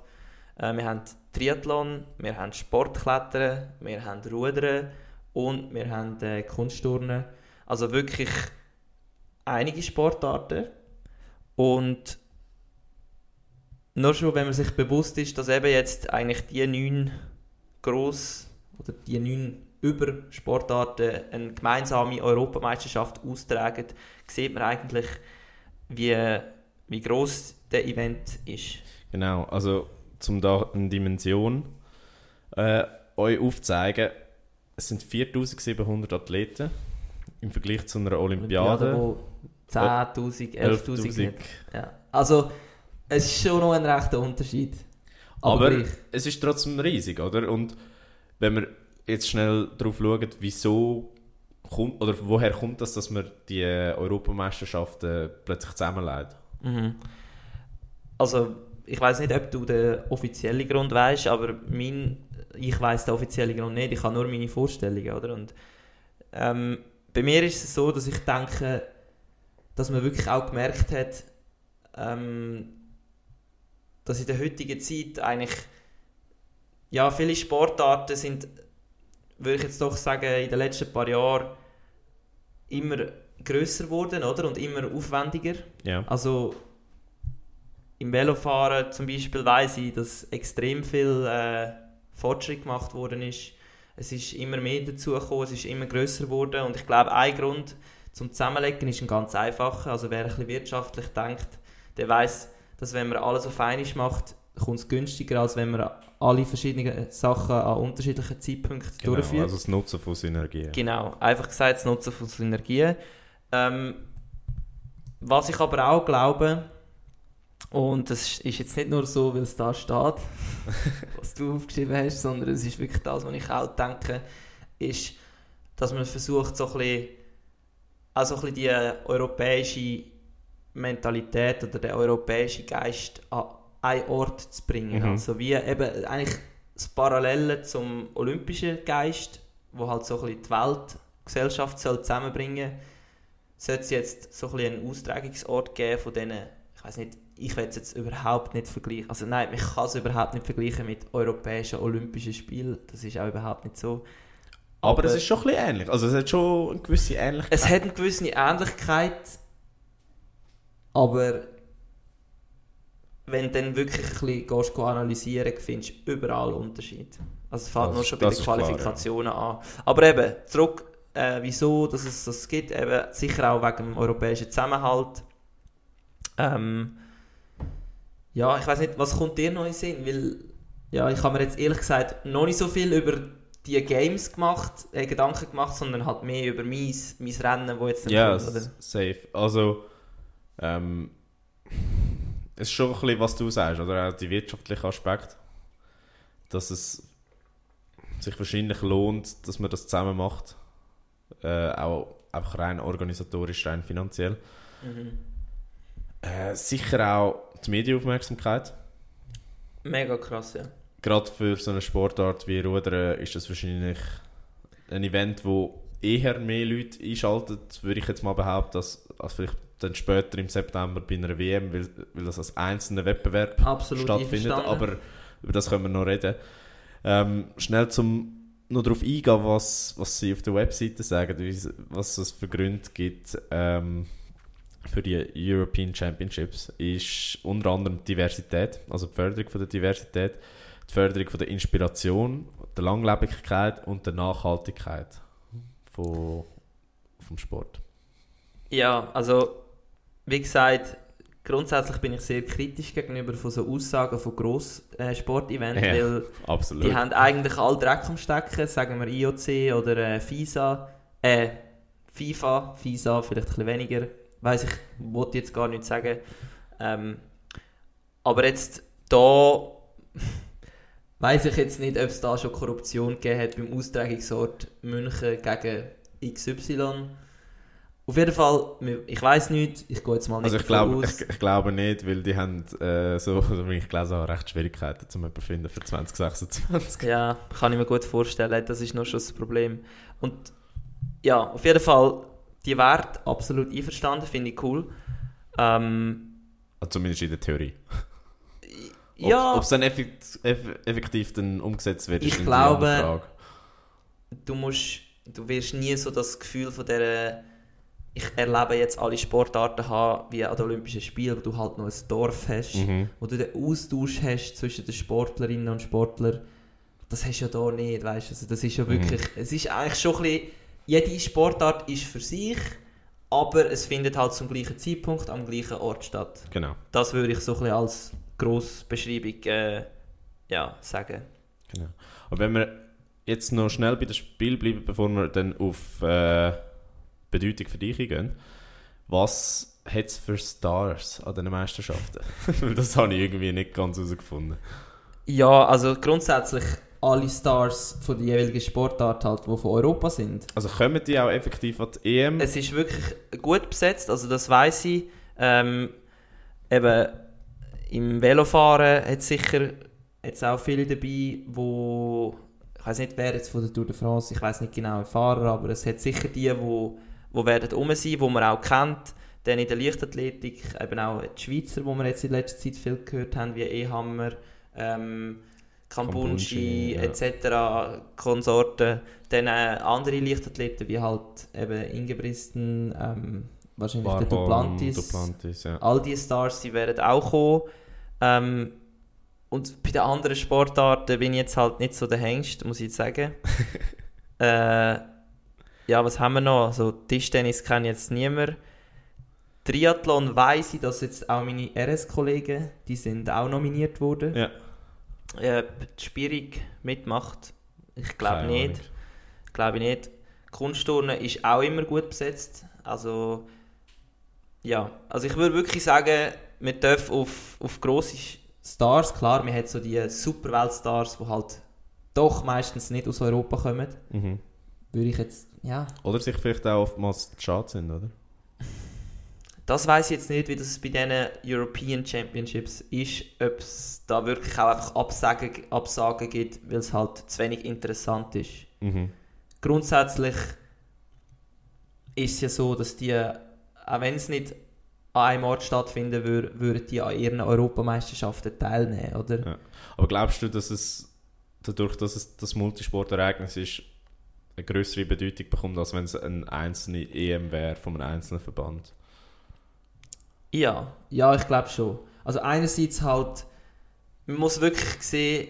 äh, wir haben Triathlon, wir haben Sportklettern, wir haben Rudern und wir haben äh, Kunstturnen. Also wirklich einige Sportarten. Und nur schon, wenn man sich bewusst ist, dass eben jetzt eigentlich die neun gross oder die neun Übersportarten eine gemeinsame Europameisterschaft austragen, sieht man eigentlich, wie, wie gross der Event ist. Genau, also um da eine Dimension äh, euch aufzuzeigen, es sind 4700 Athleten im Vergleich zu einer Olympiade. wo 10'000, 11'000 11'000. hat. Ja. Also, es ist schon noch ein rechter Unterschied. Aber, Aber es ist trotzdem riesig, oder? Und wenn wir jetzt schnell darauf schauen, wieso kommt, oder woher kommt das, dass man die Europameisterschaften plötzlich zusammenlegt? Mhm. Also, ich weiß nicht, ob du den offiziellen Grund weißt, aber mein, ich weiß den offiziellen Grund nicht. Ich habe nur meine Vorstellungen, oder? Und ähm, bei mir ist es so, dass ich denke, dass man wirklich auch gemerkt hat, ähm, dass in der heutigen Zeit eigentlich ja viele Sportarten sind, würde ich jetzt doch sagen, in den letzten paar Jahren immer größer geworden, oder? Und immer aufwendiger. Ja. Also im Velofahren zum Beispiel weiß ich, dass extrem viel äh, Fortschritt gemacht worden ist. Es ist immer mehr dazugekommen, es ist immer größer geworden und ich glaube, ein Grund zum Zusammenlegen ist ein ganz einfacher. Also wer ein bisschen wirtschaftlich denkt, der weiß, dass wenn man alles auf einmal macht, kommt es günstiger, als wenn man alle verschiedenen Sachen an unterschiedlichen Zeitpunkten Genau, durchführt. also das Nutzen von Synergien. Genau, einfach gesagt, das Nutzen von Synergien. Ähm, was ich aber auch glaube, und das ist jetzt nicht nur so, weil es da steht, was du aufgeschrieben hast, sondern es ist wirklich das, was ich auch denke, ist, dass man versucht, so ein bisschen also ein bisschen die europäische Mentalität oder den europäischen Geist an einen Ort zu bringen. Mhm. Also wie eben eigentlich das Parallele zum olympischen Geist, wo halt so ein bisschen die Weltgesellschaft soll zusammenbringen soll, es jetzt so ein bisschen einen Austragungsort geben von denen, ich weiß nicht, ich will es jetzt überhaupt nicht vergleichen, also nein, ich kann es überhaupt nicht vergleichen mit europäischen Olympischen Spielen, das ist auch überhaupt nicht so. Aber, Aber- es ist schon ein bisschen ähnlich. Also es hat schon eine gewisse Ähnlichkeit. Es hat eine gewisse Ähnlichkeit, aber wenn du dann wirklich ein bisschen gehst, analysieren findest du überall Unterschied. Also es fängt Das- nur schon bei den ist klar, ja. Qualifikationen an. Aber eben, zurück, äh, wieso dass es das gibt, eben sicher auch wegen dem europäischen Zusammenhalt. Ähm, ja, ich weiß nicht, was kommt dir noch in Sinn? Weil, ja, ich habe mir jetzt ehrlich gesagt noch nicht so viel über die Games gemacht, äh, Gedanken gemacht, sondern halt mehr über mein, mein Rennen, wo jetzt Ja, kommt, oder? safe. Also, ähm, es ist schon ein bisschen, was du sagst, oder auch die wirtschaftlichen Aspekt, dass es sich wahrscheinlich lohnt, dass man das zusammen macht, äh, auch einfach rein organisatorisch, rein finanziell. Mhm. Äh, sicher auch die Medienaufmerksamkeit. Mega krass, ja. Gerade für so eine Sportart wie Rudern ist das wahrscheinlich ein Event, wo eher mehr Leute einschaltet, würde ich jetzt mal behaupten, als, als vielleicht dann später im September bei einer WM, weil, weil das als einzelner Wettbewerb Absolut stattfindet. Aber über das können wir noch reden. Ähm, schnell zum noch darauf eingehen, was, was sie auf der Webseite sagen, was es für Gründe gibt ähm, für die European Championships, ist unter anderem die Diversität, also die Förderung von der Diversität, die Förderung von der Inspiration, der Langlebigkeit und der Nachhaltigkeit von, vom Sport. Ja, also wie gesagt, grundsätzlich bin ich sehr kritisch gegenüber von so Aussagen von Gross-Sportevents, Ja. weil Absolut. die haben eigentlich all Dreck am Stecken, sagen wir IOC oder äh, FISA, äh, FIFA, FISA vielleicht ein bisschen weniger, weiß ich, wollte jetzt gar nicht sagen. Ähm, aber jetzt da weiß ich jetzt nicht, ob es da schon Korruption gegeben hat beim Austragungsort München gegen XY. Auf jeden Fall, ich weiß nicht, ich gehe jetzt mal nicht Also ich glaube, aus. ich, ich glaube nicht, weil die haben, äh, so wie ich gelesen habe, recht Schwierigkeiten zum jemanden finden für 2026. Ja, kann ich mir gut vorstellen, das ist noch schon das Problem. Und ja, auf jeden Fall, die Werte absolut einverstanden, finde ich cool. Ähm, Also zumindest in der Theorie. Ob ja, es dann effekt, eff, effektiv dann umgesetzt wird, Ich ist glaube- andere Frage. du musst, du wirst nie so das Gefühl von der ich erlebe jetzt alle Sportarten haben, wie an den Olympischen Spielen, wo du halt noch ein Dorf hast, Mhm. wo du den Austausch hast zwischen den Sportlerinnen und Sportlern. Das hast du ja da nicht, weißt du? Also das ist ja wirklich, es ist eigentlich schon ein bisschen, jede Sportart ist für sich, aber es findet halt zum gleichen Zeitpunkt am gleichen Ort statt. Genau. Das würde ich so ein bisschen als grosse Beschreibung äh, ja, sagen. genau. Aber wenn wir jetzt noch schnell bei dem Spiel bleiben, bevor wir dann auf äh, Bedeutung für dich eingehen, was hat es für Stars an diesen Meisterschaften? Das habe ich irgendwie nicht ganz herausgefunden. Ja, also grundsätzlich alle Stars von der jeweiligen Sportart halt, die von Europa sind. Also kommen die auch effektiv an die EM? Es ist wirklich gut besetzt, also das weiß ich. Ähm, eben im Velofahren hat es sicher jetzt auch viele dabei, wo ich weiß nicht, wer jetzt von der Tour de France, ich weiß nicht genau, ein Fahrer, aber es hat sicher die, wo, wo werden rum sein, wo man auch kennt. Dann in der Leichtathletik eben auch die Schweizer, wo wir jetzt in letzter Zeit viel gehört haben, wie Ehammer, ähm, Kambunchi, ja. etc., Konsorten. Dann äh, andere Leichtathleten wie halt eben Ingebristen, ähm, wahrscheinlich der Warholm, Duplantis. Duplantis, ja. All diese Stars, die werden auch kommen. Ähm, und bei den anderen Sportarten bin ich jetzt halt nicht so der Hengst, muss ich jetzt sagen. äh, ja, was haben wir noch? Also Tischtennis ich jetzt niemand. Triathlon weiss ich, dass jetzt auch meine RS-Kollegen, die sind auch nominiert worden. Ja. Äh, die Spierig mitmacht, ich glaube nicht. Glaube ich nicht. Kunstturnen ist auch immer gut besetzt. Also, ja. Also ich würde wirklich sagen, wir dürfen auf, auf grosse Stars, klar, wir haben so die Superweltstars, die halt doch meistens nicht aus Europa kommen. Mhm. würde ich jetzt, ja. Oder sich vielleicht auch oftmals schade sind, oder? Das weiß ich jetzt nicht, wie das bei diesen European Championships ist, ob es da wirklich auch einfach Absagen, Absagen gibt, weil es halt zu wenig interessant ist. Mhm. Grundsätzlich ist es ja so, dass die, auch wenn es nicht an einem Ort stattfinden würde, würden die an ihren Europameisterschaften teilnehmen, oder? Ja. Aber glaubst du, dass es dadurch, dass es das Multisportereignis ist, eine größere Bedeutung bekommt, als wenn es eine einzelne EM wäre von einem einzelnen Verband? Ja, ja, ich glaube schon. Also einerseits halt, man muss wirklich sehen,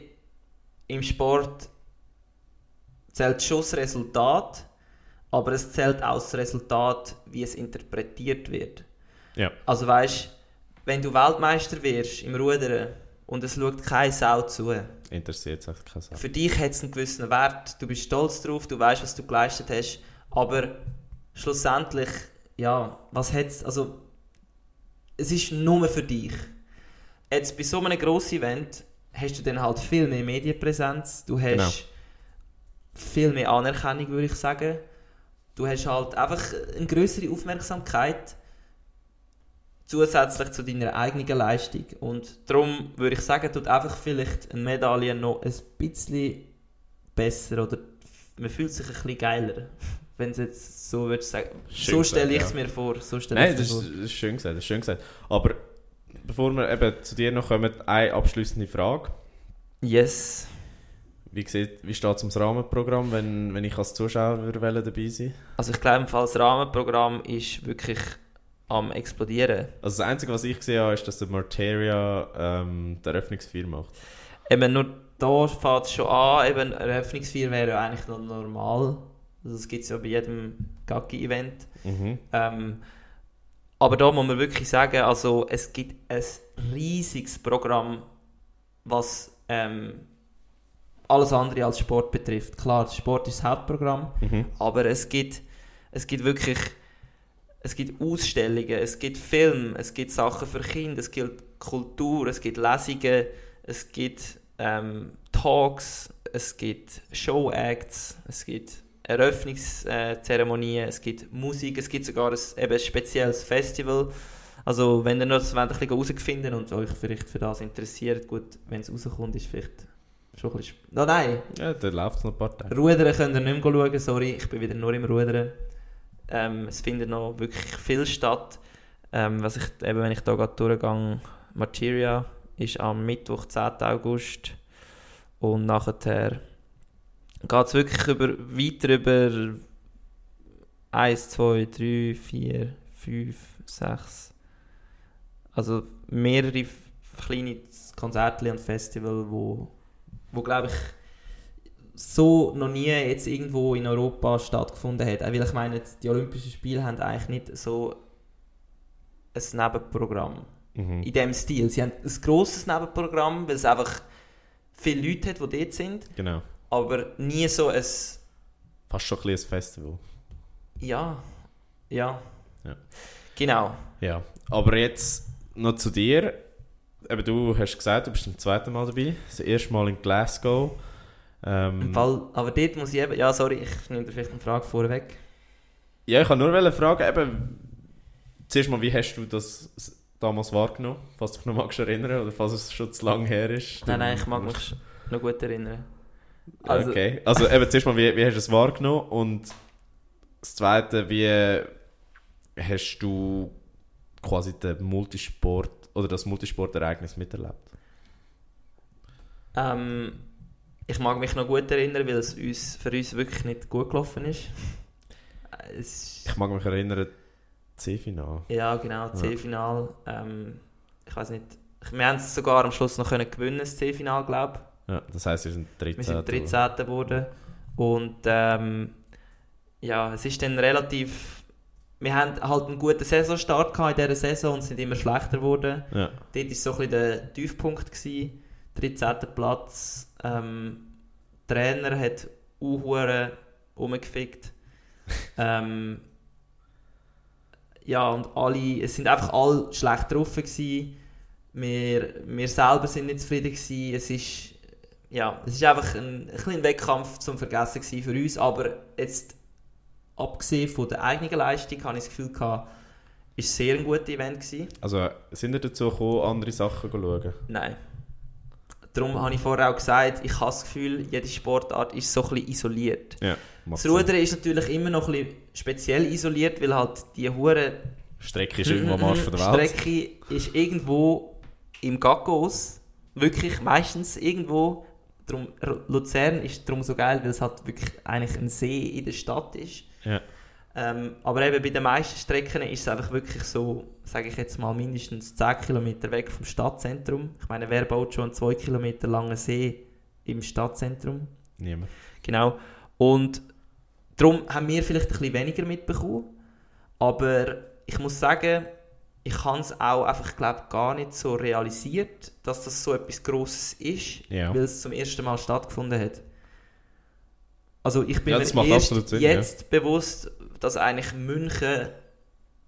im Sport zählt schon das Resultat, aber es zählt auch das Resultat, wie es interpretiert wird. Ja. Also weißt, wenn du Weltmeister wirst im Rudern und es schaut keine Sau zu, Interessiert es echt keine Sau. für dich hat es einen gewissen Wert, du bist stolz drauf, du weißt, was du geleistet hast, aber schlussendlich, ja, was hat's, also es ist nur für dich. Jetzt bei so einem grossen Event hast du dann halt viel mehr Medienpräsenz, du hast Genau. viel mehr Anerkennung, würde ich sagen. Du hast halt einfach eine größere Aufmerksamkeit zusätzlich zu deiner eigenen Leistung. Und darum würde ich sagen, tut einfach vielleicht eine Medaille noch ein bisschen besser oder man fühlt sich ein bisschen geiler. Wenn es jetzt so würdest sagen. Schön so stelle ich es ja. mir vor. So stelle Nein, das ist, vor. das ist schön gesagt, das ist schön gesagt. Aber bevor wir eben zu dir noch kommen, eine abschließende Frage. Yes. Wie, sieht, wie steht es ums Rahmenprogramm, wenn, wenn ich als Zuschauer würde dabei sein Also ich glaube, im Fall das Rahmenprogramm ist wirklich am explodieren. Also das Einzige, was ich gesehen habe, ist, dass der Marteria ähm, die Eröffnungsfeier macht. Eben nur da fängt es schon an, eben Eröffnungsfeier wäre ja eigentlich noch normal. Also das gibt es ja bei jedem Gaggi-Event. Mhm. Ähm, aber da muss man wirklich sagen, also es gibt ein riesiges Programm, was ähm, alles andere als Sport betrifft. Klar, Sport ist das Hauptprogramm, Mhm. aber es gibt, es gibt wirklich es gibt Ausstellungen, es gibt Filme, es gibt Sachen für Kinder, es gibt Kultur, es gibt Lesungen, es gibt ähm, Talks, es gibt Show-Acts, es gibt Eröffnungszeremonien, es gibt Musik, es gibt sogar ein, eben ein spezielles Festival. Also wenn ihr noch das wollt, ein bisschen herausfinden und euch vielleicht für das interessiert, gut, wenn es rauskommt, ist vielleicht schon ein bisschen... No, nein, Ja, da läuft es noch ein paar Tage. Rudern könnt ihr nicht mehr schauen, sorry, ich bin wieder nur im Rudern. Ähm, es findet noch wirklich viel statt. Ähm, was ich, eben, wenn ich da gerade durchgehe, Materia ist am Mittwoch, 10. August. Und nachher geht es wirklich über, weiter über 1, 2, 3, 4, 5, 6. Also mehrere kleine Konzerte und Festivals, wo, wo glaube ich so noch nie jetzt irgendwo in Europa stattgefunden hat. Auch weil ich meine, die Olympischen Spiele haben eigentlich nicht so ein Nebenprogramm Mhm. in dem Stil. Sie haben ein grosses Nebenprogramm, weil es einfach viele Leute hat, die dort sind, Genau. Aber nie so ein Fast schon ein ein Festival. ja, ja, Ja. genau. Ja, aber jetzt noch zu dir. Eben, du hast gesagt, du bist zum zweiten Mal dabei. Das erste Mal in Glasgow. Ähm, Fall, aber dort muss ich eben, ja sorry, ich nehme dir vielleicht eine Frage vorweg. Ja, ich kann nur fragen, eben, zuerst mal, wie hast du das damals wahrgenommen? Falls du dich noch magst erinnern oder falls es schon zu lange her ist. Nein, nein, ich mag mich noch gut erinnern. Also- okay, also eben zuerst mal, wie, wie hast du es wahrgenommen? Und das Zweite, wie hast du quasi den Multisport oder das Multisportereignis miterlebt? Ähm, ich mag mich noch gut erinnern, weil es uns, für uns wirklich nicht gut gelaufen ist. Äh, Es, Ich mag mich erinnern, C-Final. ja, genau, C-Final. Ähm, ich weiß nicht, wir haben es sogar am Schluss noch können gewinnen, das C-Final, glaube ich. Ja, das heisst, wir sind 13. Wir sind 13. geworden. Und ähm, ja, es ist dann relativ. Wir haben halt einen guten Saisonstart gehabt in dieser Saison und sind immer schlechter geworden. Ja, Dort war so ein bisschen der Tiefpunkt. Gewesen. 13. Platz. Ähm, der Trainer hat Uhuren umgefickt. ähm, ja, und alle, es sind einfach alle schlecht drauf gewesen. Wir, wir selber sind nicht zufrieden gewesen. Es ist, ja, es war einfach ein, ein Wettkampf zum Vergessen für uns, aber jetzt, abgesehen von der eigenen Leistung, habe ich das Gefühl gehabt, ist es sehr ein gutes Event gewesen. Also sind ihr dazu gekommen, andere Sachen zu schauen? Nein. Darum habe ich vorher auch gesagt, ich habe das Gefühl, jede Sportart ist so ein bisschen isoliert. Ja, Das Rudern ist natürlich immer noch ein bisschen speziell isoliert, weil halt die hure. Strecke ist irgendwo am Arsch von der Welt. Strecke ist irgendwo im Gaggos, wirklich meistens irgendwo. Drum, Luzern ist darum so geil, weil es halt wirklich eigentlich ein See in der Stadt ist. Ja. Ähm, aber eben bei den meisten Strecken ist es einfach wirklich so, sage ich jetzt mal, mindestens 10 Kilometer weg vom Stadtzentrum. Ich meine, wer baut schon einen 2 Kilometer langen See im Stadtzentrum? Niemand. Genau. Und darum haben wir vielleicht ein bisschen weniger mitbekommen. Aber ich muss sagen, ich habe es auch einfach, glaub, gar nicht so realisiert, dass das so etwas Grosses ist, Ja. weil es zum ersten Mal stattgefunden hat. Also ich bin Ja, mir erst Sinn, jetzt bewusst, dass eigentlich München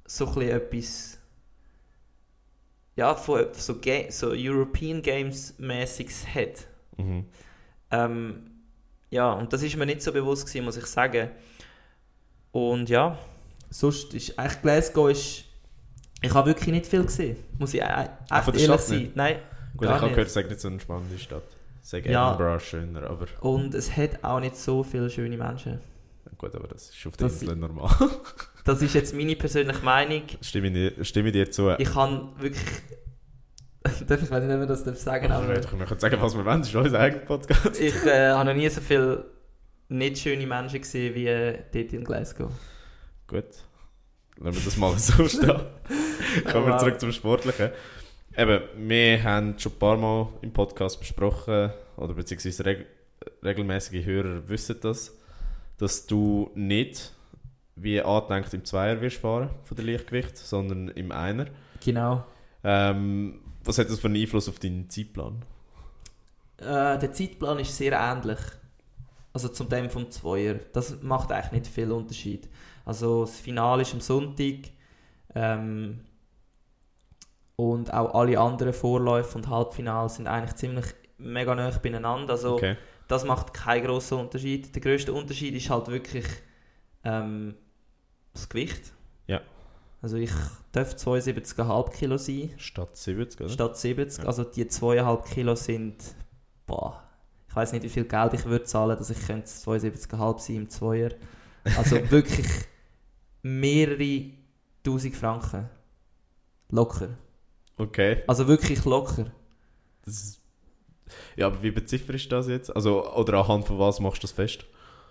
so ein etwas ja, von, so, Ga so European Games mäßiges hat. Mhm. Ähm, ja, und das ist mir nicht so bewusst gewesen, muss ich sagen. Und ja, sonst ist eigentlich Glasgow ist, ich habe wirklich nicht viel gesehen, muss ich echt von der ehrlich Stadt sein. nicht? Nein, Gut, Gar ich habe nicht. gehört, es sei nicht so eine spannende Stadt. Es sei Ja. Edinburgh schöner, aber und es hat auch nicht so viele schöne Menschen. gut, aber das ist auf der Das- Insel normal. Das ist jetzt meine persönliche Meinung. stimme, ich dir, stimme ich dir zu. Ich kann wirklich... Darf ich weiß nicht, ob man das darf sagen aber aber wir können sagen, was wir wollen, das ist unser eigener Podcast. ich äh, habe noch nie so viele nicht schöne Menschen gesehen wie äh, dort in Glasgow. Gut, lassen wir das mal so stehen. Kommen wir zurück zum Sportlichen. Eben, wir haben schon ein paar Mal im Podcast besprochen, oder beziehungsweise reg regelmäßige Hörer wissen das, dass du nicht wie angedenkt im Zweier wirst fahren von der Leichtgewicht, sondern im Einer. Genau. Ähm, was hat das für einen Einfluss auf deinen Zeitplan? Äh, der Zeitplan ist sehr ähnlich. Also zum dem vom Zweier. Das macht eigentlich nicht viel Unterschied. Also das Finale ist am Sonntag. Ähm, und auch alle anderen Vorläufe und Halbfinale sind eigentlich ziemlich mega nah beieinander. Also Okay. das macht keinen grossen Unterschied. Der grösste Unterschied ist halt wirklich ähm, das Gewicht. Ja. Also ich darf 72,5 Kilo sein Statt 70, oder? statt 70. Ja. Also die 2,5 Kilo sind, boah, ich weiß nicht, wie viel Geld ich würde zahlen, dass ich könnte 72,5 sein im Zweier. Also wirklich mehrere tausend Franken. Locker. Okay. Also wirklich locker. Das ist ja, aber wie bezifferst du das jetzt? Also, oder anhand von was machst du das fest?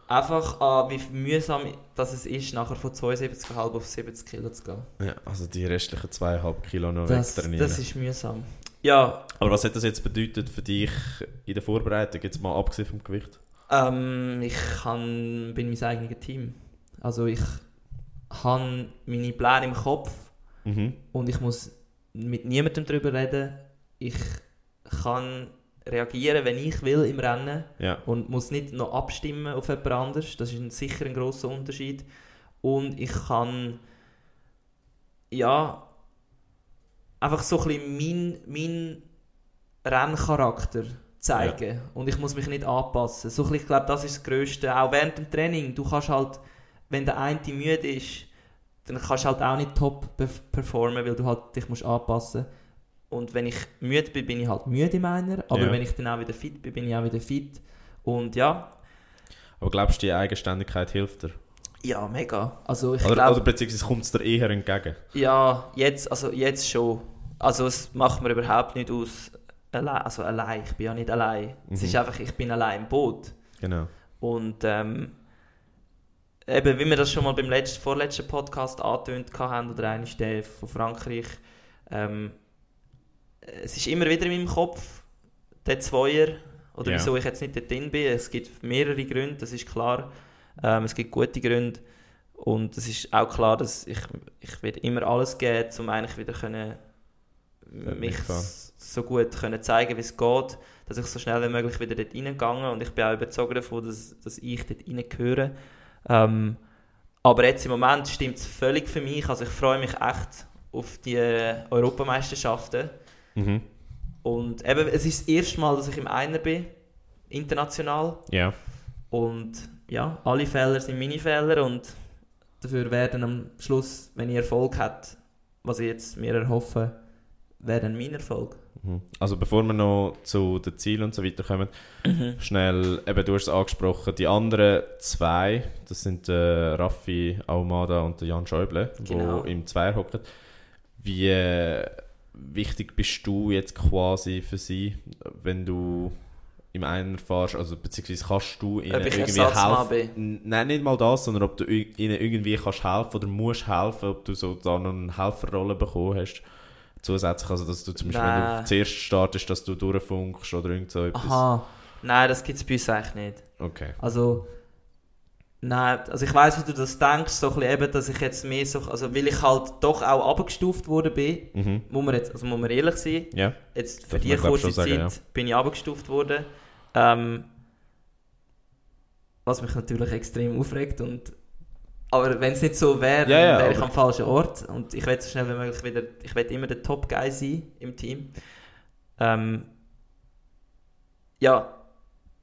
Einfach an, wie mühsam das es ist, nachher von 72,5 auf 70 Kilo zu gehen. Ja, also die restlichen zweieinhalb Kilo noch Das, wegtrainieren. das ist mühsam. Ja, Aber was hat das jetzt bedeutet für dich in der Vorbereitung, jetzt mal abgesehen vom Gewicht? Ähm, ich kann, bin mein eigenes Team. Also ich habe meine Pläne im Kopf Mhm. und ich muss mit niemandem darüber reden. Ich kann reagieren, wenn ich will im Rennen Ja. und muss nicht noch abstimmen auf jemand anderes. Das ist ein, sicher ein grosser Unterschied. Und ich kann ja einfach so ein bisschen mein, mein Renncharakter zeigen und ich muss mich nicht anpassen. So ein bisschen, ich glaube, das ist das Größte. Auch während dem Training, du kannst halt, wenn der eine müde ist, dann kannst du halt auch nicht top perf- performen, weil du halt dich musst anpassen Und wenn ich müde bin, bin ich halt müde in meiner, aber Ja. wenn ich dann auch wieder fit bin, bin ich auch wieder fit. Und ja, Aber glaubst du, die Eigenständigkeit hilft dir? ja, mega. Also ich Oder, glaube, oder beziehungsweise kommt es dir eher entgegen? ja, jetzt, also jetzt schon. Also es macht mir überhaupt nicht aus, allein, also allein, ich bin ja nicht allein. Es Mhm. ist einfach, ich bin allein im Boot. Genau. Und ähm, eben, wie wir das schon mal beim letzten, vorletzten Podcast angetönt haben, oder einer ist der von Frankreich, ähm, es ist immer wieder in meinem Kopf, der Zweier, oder Ja. wieso ich jetzt nicht dort drin bin. Es gibt mehrere Gründe, das ist klar. Ähm, es gibt gute Gründe. Und es ist auch klar, dass ich, ich werde immer alles geben, um eigentlich wieder können, mich so gut können zeigen, wie es geht, dass ich so schnell wie möglich wieder dort reingegangen und ich bin auch überzeugt davon, dass, dass ich dort reingehöre. Ähm, aber jetzt im Moment stimmt es völlig für mich, also ich freue mich echt auf die Europameisterschaften Mhm. und eben, es ist das erste Mal, dass ich im Einer bin, international. Ja. Und ja, alle Fehler sind meine Fehler und dafür werden am Schluss, wenn ich Erfolg hat, was ich jetzt mir erhoffe, werden mein Erfolg. Mhm. Also bevor wir noch zu den Zielen und so weiter kommen, schnell, eben du hast es angesprochen, die anderen zwei, das sind äh, Raffi Aumada und der Jan Schäuble, Genau. die im Zweier hocken. Wie äh, wichtig bist du jetzt quasi für sie, wenn du im Einer fährst, also beziehungsweise kannst du ihnen irgendwie helfen? Nein, nicht mal das, sondern ob du ihnen irgendwie kannst helfen oder musst helfen, ob du so da noch eine Helferrolle bekommen hast. Zusätzlich, also dass du zum Beispiel, wenn Nein. du zuerst startest, dass du durchfunkst oder irgend so etwas. Aha, nein, das gibt es bei uns eigentlich nicht. Okay. Also, nein, also ich weiß, wie du das denkst, so ein bisschen eben, dass ich jetzt mehr so, also weil ich halt doch auch abgestuft worden bin, Mhm. muss man jetzt, also muss man ehrlich sein, Ja. jetzt für die kurze schon sagen, Zeit bin ich abgestuft worden. Ähm, was mich natürlich extrem aufregt und aber wenn es nicht so wäre, Ja, ja, wäre ich am falschen Ort und ich will so schnell wie möglich wieder, ich will immer der Top Guy sein im Team. Ähm, ja,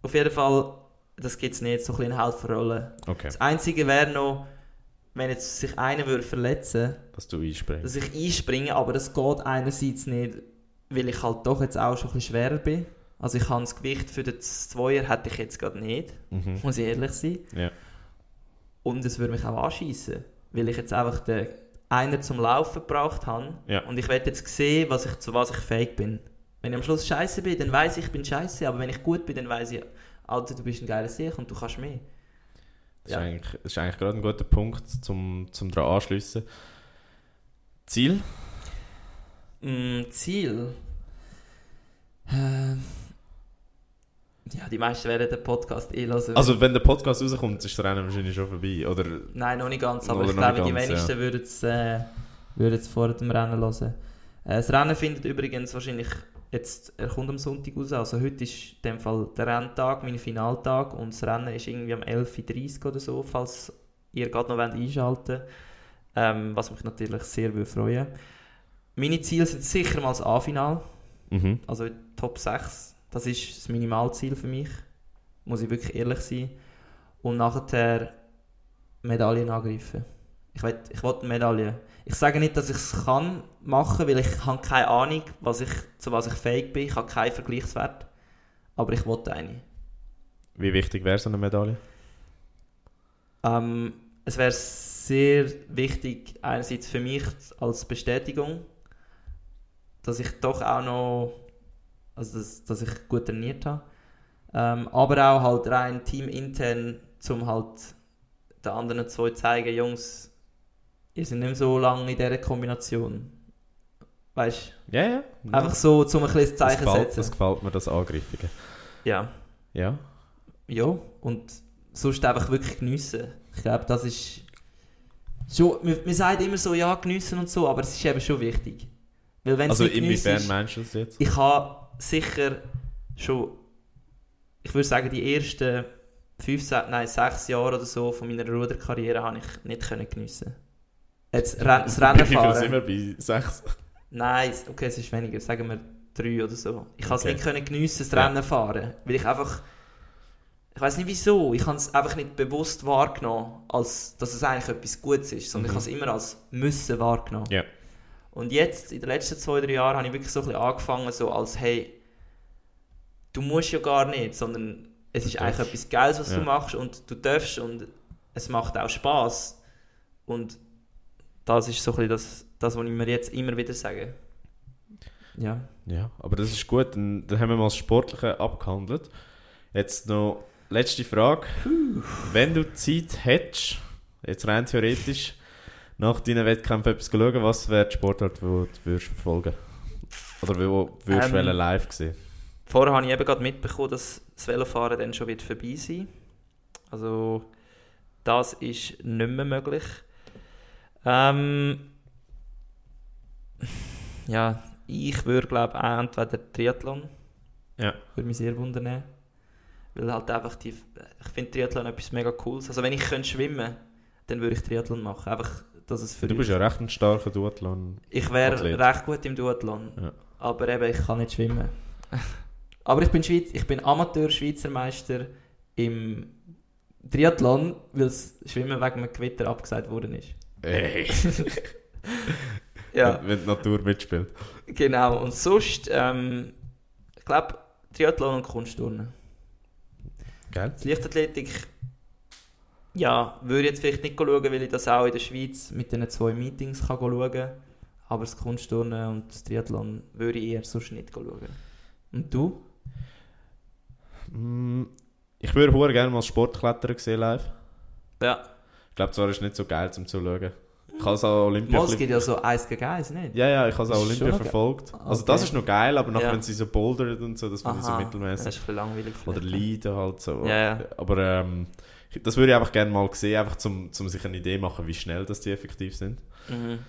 auf jeden Fall, das gibt es nicht, so ein Helferrolle. Okay. Das Einzige wäre noch, wenn jetzt sich einer würde verletzen Dass du einspringst. dass ich einspringe, aber das geht einerseits nicht, weil ich halt doch jetzt auch schon ein bisschen schwerer bin. Also ich habe das Gewicht für den Zweier hätte ich jetzt gerade nicht, Mhm. muss ich ehrlich sein. Ja. Und es würde mich auch anschießen, weil ich jetzt einfach den einen zum Laufen gebraucht habe Ja. und ich werde jetzt sehen, was ich, zu was ich fähig bin. Wenn ich am Schluss scheiße bin, dann weiß ich, ich bin scheiße, aber wenn ich gut bin, dann weiß ich, Alter, du bist ein geiler Sieg und du kannst mehr. Das, Ja. ist eigentlich, das ist eigentlich gerade ein guter Punkt, zum, zum daran anschliessen. Ziel? Mm, Ziel. Ähm, ja, die meisten werden den Podcast eh hören. Also wenn der Podcast rauskommt, ist das Rennen wahrscheinlich schon vorbei, oder? Nein, noch nicht ganz, aber ich glaube, nicht die ganz, wenigsten würden es äh, vor dem Rennen hören. Äh, das Rennen findet übrigens wahrscheinlich jetzt, er kommt am Sonntag raus, also heute ist in dem Fall der Renntag, mein Finaltag und das Rennen ist irgendwie am 11.30 Uhr oder so, falls ihr gerade noch einschalten wollt, ähm, was mich natürlich sehr würde freuen. Meine Ziele sind sicher mal das A-Final, Mhm. also Top 6, das ist das Minimalziel für mich, muss ich wirklich ehrlich sein. Und nachher Medaillen angreifen. Ich will, ich will eine Medaille. Ich sage nicht, dass ich es kann machen, weil ich habe keine Ahnung, was ich, zu was ich fähig bin. Ich habe keinen Vergleichswert. Aber ich will eine. Wie wichtig wäre so eine Medaille? Ähm, es wäre sehr wichtig, einerseits für mich als Bestätigung, dass ich doch auch noch, also dass, dass ich gut trainiert habe, ähm, aber auch halt rein teamintern, um halt den anderen zwei zeigen, Jungs, ihr seid nicht mehr so lange in dieser Kombination. Weißt Ja, ja. du, einfach so, um ein bisschen das Zeichen gefällt, setzen. das gefällt mir, das Angriffige. Ja. Ja. Ja, und sonst einfach wirklich geniessen. Ich glaube, das ist schon, man, man sagt immer so, ja, geniessen und so, aber es ist eben schon wichtig. Weil wenn Also inwiefern meinst du das jetzt? ich habe sicher schon, ich würde sagen, die ersten fünf, nein, sechs Jahre oder so von meiner Ruderkarriere habe ich nicht können geniessen. Jetzt das Rennen Wie viel fahren. sind wir bei sechs? Nein, okay, es ist weniger, sagen wir drei oder so. Ich kann es Okay. nicht können geniessen, das Ja. Rennen fahren, weil ich einfach, ich weiß nicht wieso, ich habe es einfach nicht bewusst wahrgenommen, als dass es eigentlich etwas Gutes ist, sondern Mhm. ich habe es immer als Müssen wahrgenommen. Ja. Und jetzt, in den letzten zwei, drei Jahren, habe ich wirklich so ein bisschen angefangen, so als, hey, du musst ja gar nicht, sondern es ist eigentlich etwas Geiles, was Ja. du machst und du darfst und es macht auch Spaß Und das ist so ein bisschen das, das, was ich mir jetzt immer wieder sage. Ja. Ja, aber das ist gut. Dann, dann haben wir mal das Sportliche abgehandelt. Jetzt noch letzte Frage. Wenn du Zeit hättest, jetzt rein theoretisch, nach deinen Wettkämpfen etwas schauen, was wäre die Sportart, die du würdest verfolgen Oder wo würdest du Ähm, live sehen? Vorher habe ich eben gerade mitbekommen, dass das Velofahren dann schon wird vorbei sein Also, das ist nicht mehr möglich. Ähm, ja, ich würde glaube auch entweder Triathlon. Ja. Würde mich sehr wundern. Weil halt einfach die, ich finde Triathlon etwas mega cooles. Also wenn ich könnte schwimmen, dann würde ich Triathlon machen. Einfach, dass es für Du bist ja recht ein starker Duathlon. Ich wäre recht gut im Duathlon. Ja. Aber eben, ich kann nicht schwimmen. Aber ich bin, Schweiz, ich bin Amateur-Schweizer Meister im Triathlon, weil das Schwimmen wegen einem Gewitter abgesagt worden ist. Ey. Ja, Wenn, wenn die Natur mitspielt. genau. Und sonst, ähm, ich glaube, Triathlon und Kunstturnen. Geil. Das Leichtathletik, ja, würde ich jetzt vielleicht nicht schauen, weil ich das auch in der Schweiz mit den zwei Meetings kann schauen kann. Aber das Kunstturnen und das Triathlon würde ich eher sonst nicht schauen. Und du? Mm, Ich würde hure gerne mal Sportklettern sehen live. Ja. Ich glaube zwar ist es nicht so geil zum Zuschauen. Ich habe es auch Olympia... Mal, ein es gibt ja so 1 gegen 1, nicht? Ja, ja, ich habe es auch Olympia verfolgt. Also Okay. das ist noch geil, aber nachher, Ja. wenn sie so bouldern und so, das finde ich so mittelmäßig. Das ist ein bisschen langweilig. Oder leiden halt so. Ja, ja. Aber ähm, das würde ich einfach gerne mal sehen, einfach zum, zum sich eine Idee machen, wie schnell das die effektiv sind. Mhm.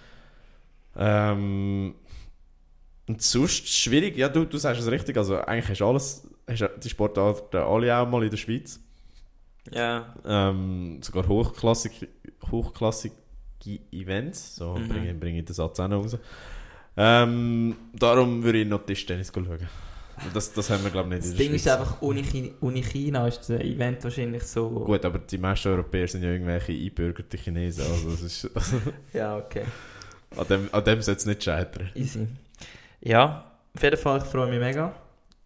Ähm, und sonst schwierig, ja, du, du sagst es richtig, also eigentlich hast du alles, hast die Sportarten alle auch mal in der Schweiz. Ja. Ähm, sogar hochklassige, hochklassige Events, so Mhm. bringe, bringe ich den Satz auch noch raus. Ähm, darum würde ich noch Tischtennis schauen. Das, das haben wir glaube ich nicht Das in der Ding ist Schweiz. einfach, ohne China, ohne China ist das Event wahrscheinlich so... Gut, aber die meisten Europäer sind ja irgendwelche einbürgerte Chinesen, also das ist, also, Ja, okay. an dem, an dem sollte es nicht scheitern. Easy. Ja, auf jeden Fall, ich freue mich mega.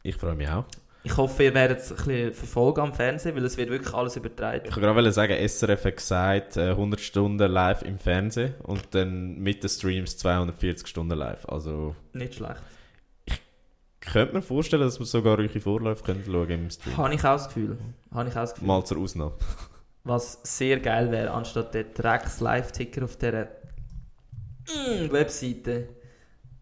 Ich freue mich auch. Ich hoffe, ihr werdet es ein bisschen verfolgen am Fernsehen, weil es wird wirklich alles übertragen. Ich wollte gerade sagen, SRF hat gesagt, äh, 100 Stunden live im Fernsehen und dann mit den Streams 240 Stunden live. Also Nicht schlecht. Ich könnte mir vorstellen, dass wir sogar eure Vorläufe können schauen im Stream. Habe ich auch das Gefühl. Habe ich auch Gefühl. Mal zur Ausnahme. Was sehr geil wäre, anstatt der Drecks Live-Ticker auf dieser mm, Webseite.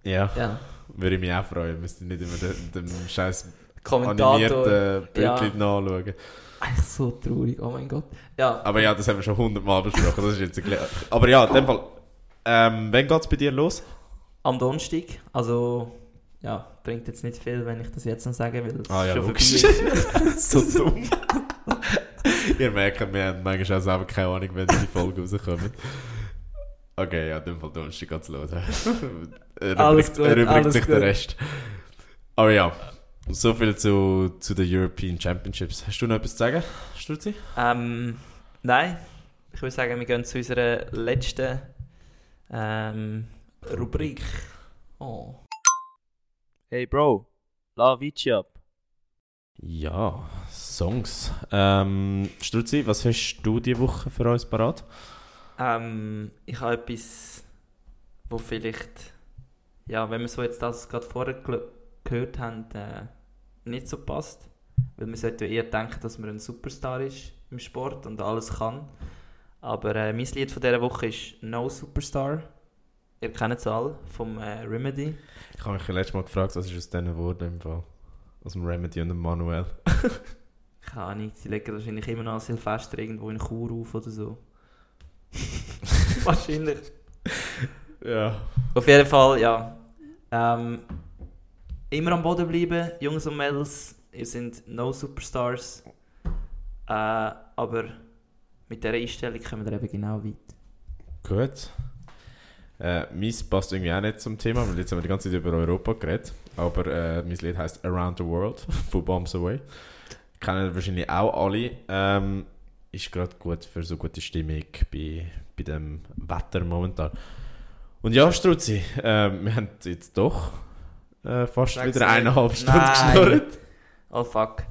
Ja, Ja. würde ich mich auch freuen. Müsste nicht immer den, den scheiß animierten ja. Bildchen nachschauen. Eigentlich so traurig, oh mein Gott. Ja, Aber ja, das haben wir schon hundertmal besprochen. Das ist jetzt erklärt. Aber ja, in dem Fall. Ähm, wann geht es bei dir los? am Donnerstag. Also, ja, bringt jetzt nicht viel, wenn ich das jetzt noch sage, weil es Ah ja, schon logisch. vorbei ist. so dumm. Ihr merkt, wir haben manchmal auch selber keine Ahnung, wenn die Folge rauskommt. Okay, ja, in dem Fall Donnerstag geht's los. er Alles übrigt, gut, er übrigt alles sich gut. den Rest. Aber ja, so viel zu, zu den European Championships. Hast du noch etwas zu sagen, Struzzi? Ähm, nein, ich würde sagen, wir gehen zu unserer letzten ähm, Rubrik. Oh. Hey Bro, la Vici ab. Ja, Songs. Ähm, Struzzi, was hast du diese Woche für uns parat? Ähm, ich habe etwas, wo vielleicht, ja, wenn wir so jetzt das gerade vorher gehört haben, äh, nicht so passt. Weil man sollte eher denken, dass man ein Superstar ist im Sport und alles kann. Aber äh, mein Lied von dieser Woche ist No Superstar. Ihr kennt es alle, vom äh, Remedy. Ich habe mich letztes Mal gefragt, was ist aus diesen Worten im Fall? Aus dem Remedy und dem Manuel. Keine Ahnung, sie legen wahrscheinlich immer noch Silvester irgendwo in Chur auf oder so. wahrscheinlich. Ja. Auf jeden Fall, ja. Ähm, immer am Boden bleiben, Jungs und Mädels. Ihr seid no Superstars. Äh, aber mit dieser Einstellung kommen wir eben genau weit. Gut. Äh, meins passt irgendwie auch nicht zum Thema, weil jetzt haben wir die ganze Zeit über Europa geredet. Aber äh, mein Lied heißt Around the World von Bombs Away. Kennen wahrscheinlich auch alle. Ähm, ist gerade gut für so gute Stimmung bei, bei dem Wetter momentan. Und ja, Struzzi, äh, wir haben jetzt doch äh, fast Sag's wieder eineinhalb Stunden geschnurrt. Oh fuck.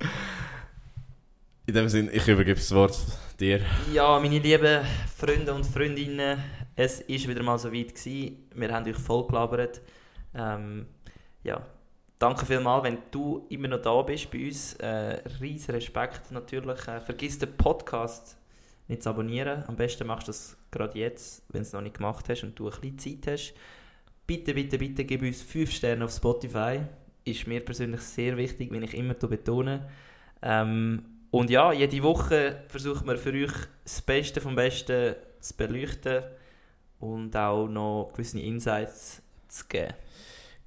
In dem Sinne, ich übergebe das Wort dir. Ja, meine lieben Freunde und Freundinnen, es ist wieder mal so weit gewesen. Wir haben euch voll gelabert. Ähm, ja, danke vielmals, wenn du immer noch da bist bei uns. Äh, riesen Respekt natürlich. Äh, vergiss den Podcast nicht zu abonnieren. Am besten machst du das gerade jetzt, wenn du es noch nicht gemacht hast und du ein bisschen Zeit hast. Bitte, bitte, bitte gib uns 5 Sterne auf Spotify. Ist mir persönlich sehr wichtig, wenn ich immer betone. Ähm, und ja, jede Woche versuchen wir für euch das Beste vom Besten zu beleuchten und auch noch gewisse Insights zu geben.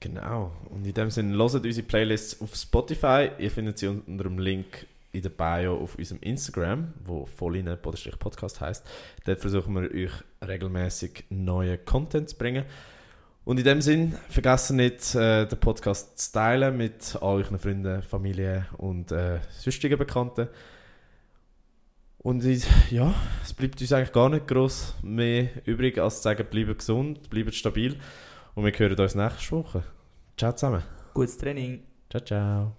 Genau. Und in dem Sinne, hört unsere Playlists auf Spotify. Ihr findet sie unter dem Link in der Bio auf unserem Instagram, wo Volline-Podcast heißt. Dort versuchen wir euch regelmäßig neue Content zu bringen. Und in dem Sinn, vergessen nicht, äh, den Podcast zu teilen mit all euren Freunden, Familie und äh, sonstigen Bekannten. Und ich, ja, es bleibt uns eigentlich gar nicht groß mehr übrig, als zu sagen, bleibt gesund, bleibt stabil. Und wir hören uns nächste Woche. Ciao zusammen. Gutes Training. Ciao, ciao.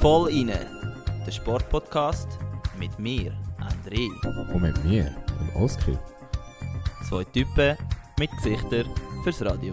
Voll inne, der Sportpodcast mit mir, André. Und mit mir, dem Oskar. Zwei Typen mit Gesichtern fürs Radio.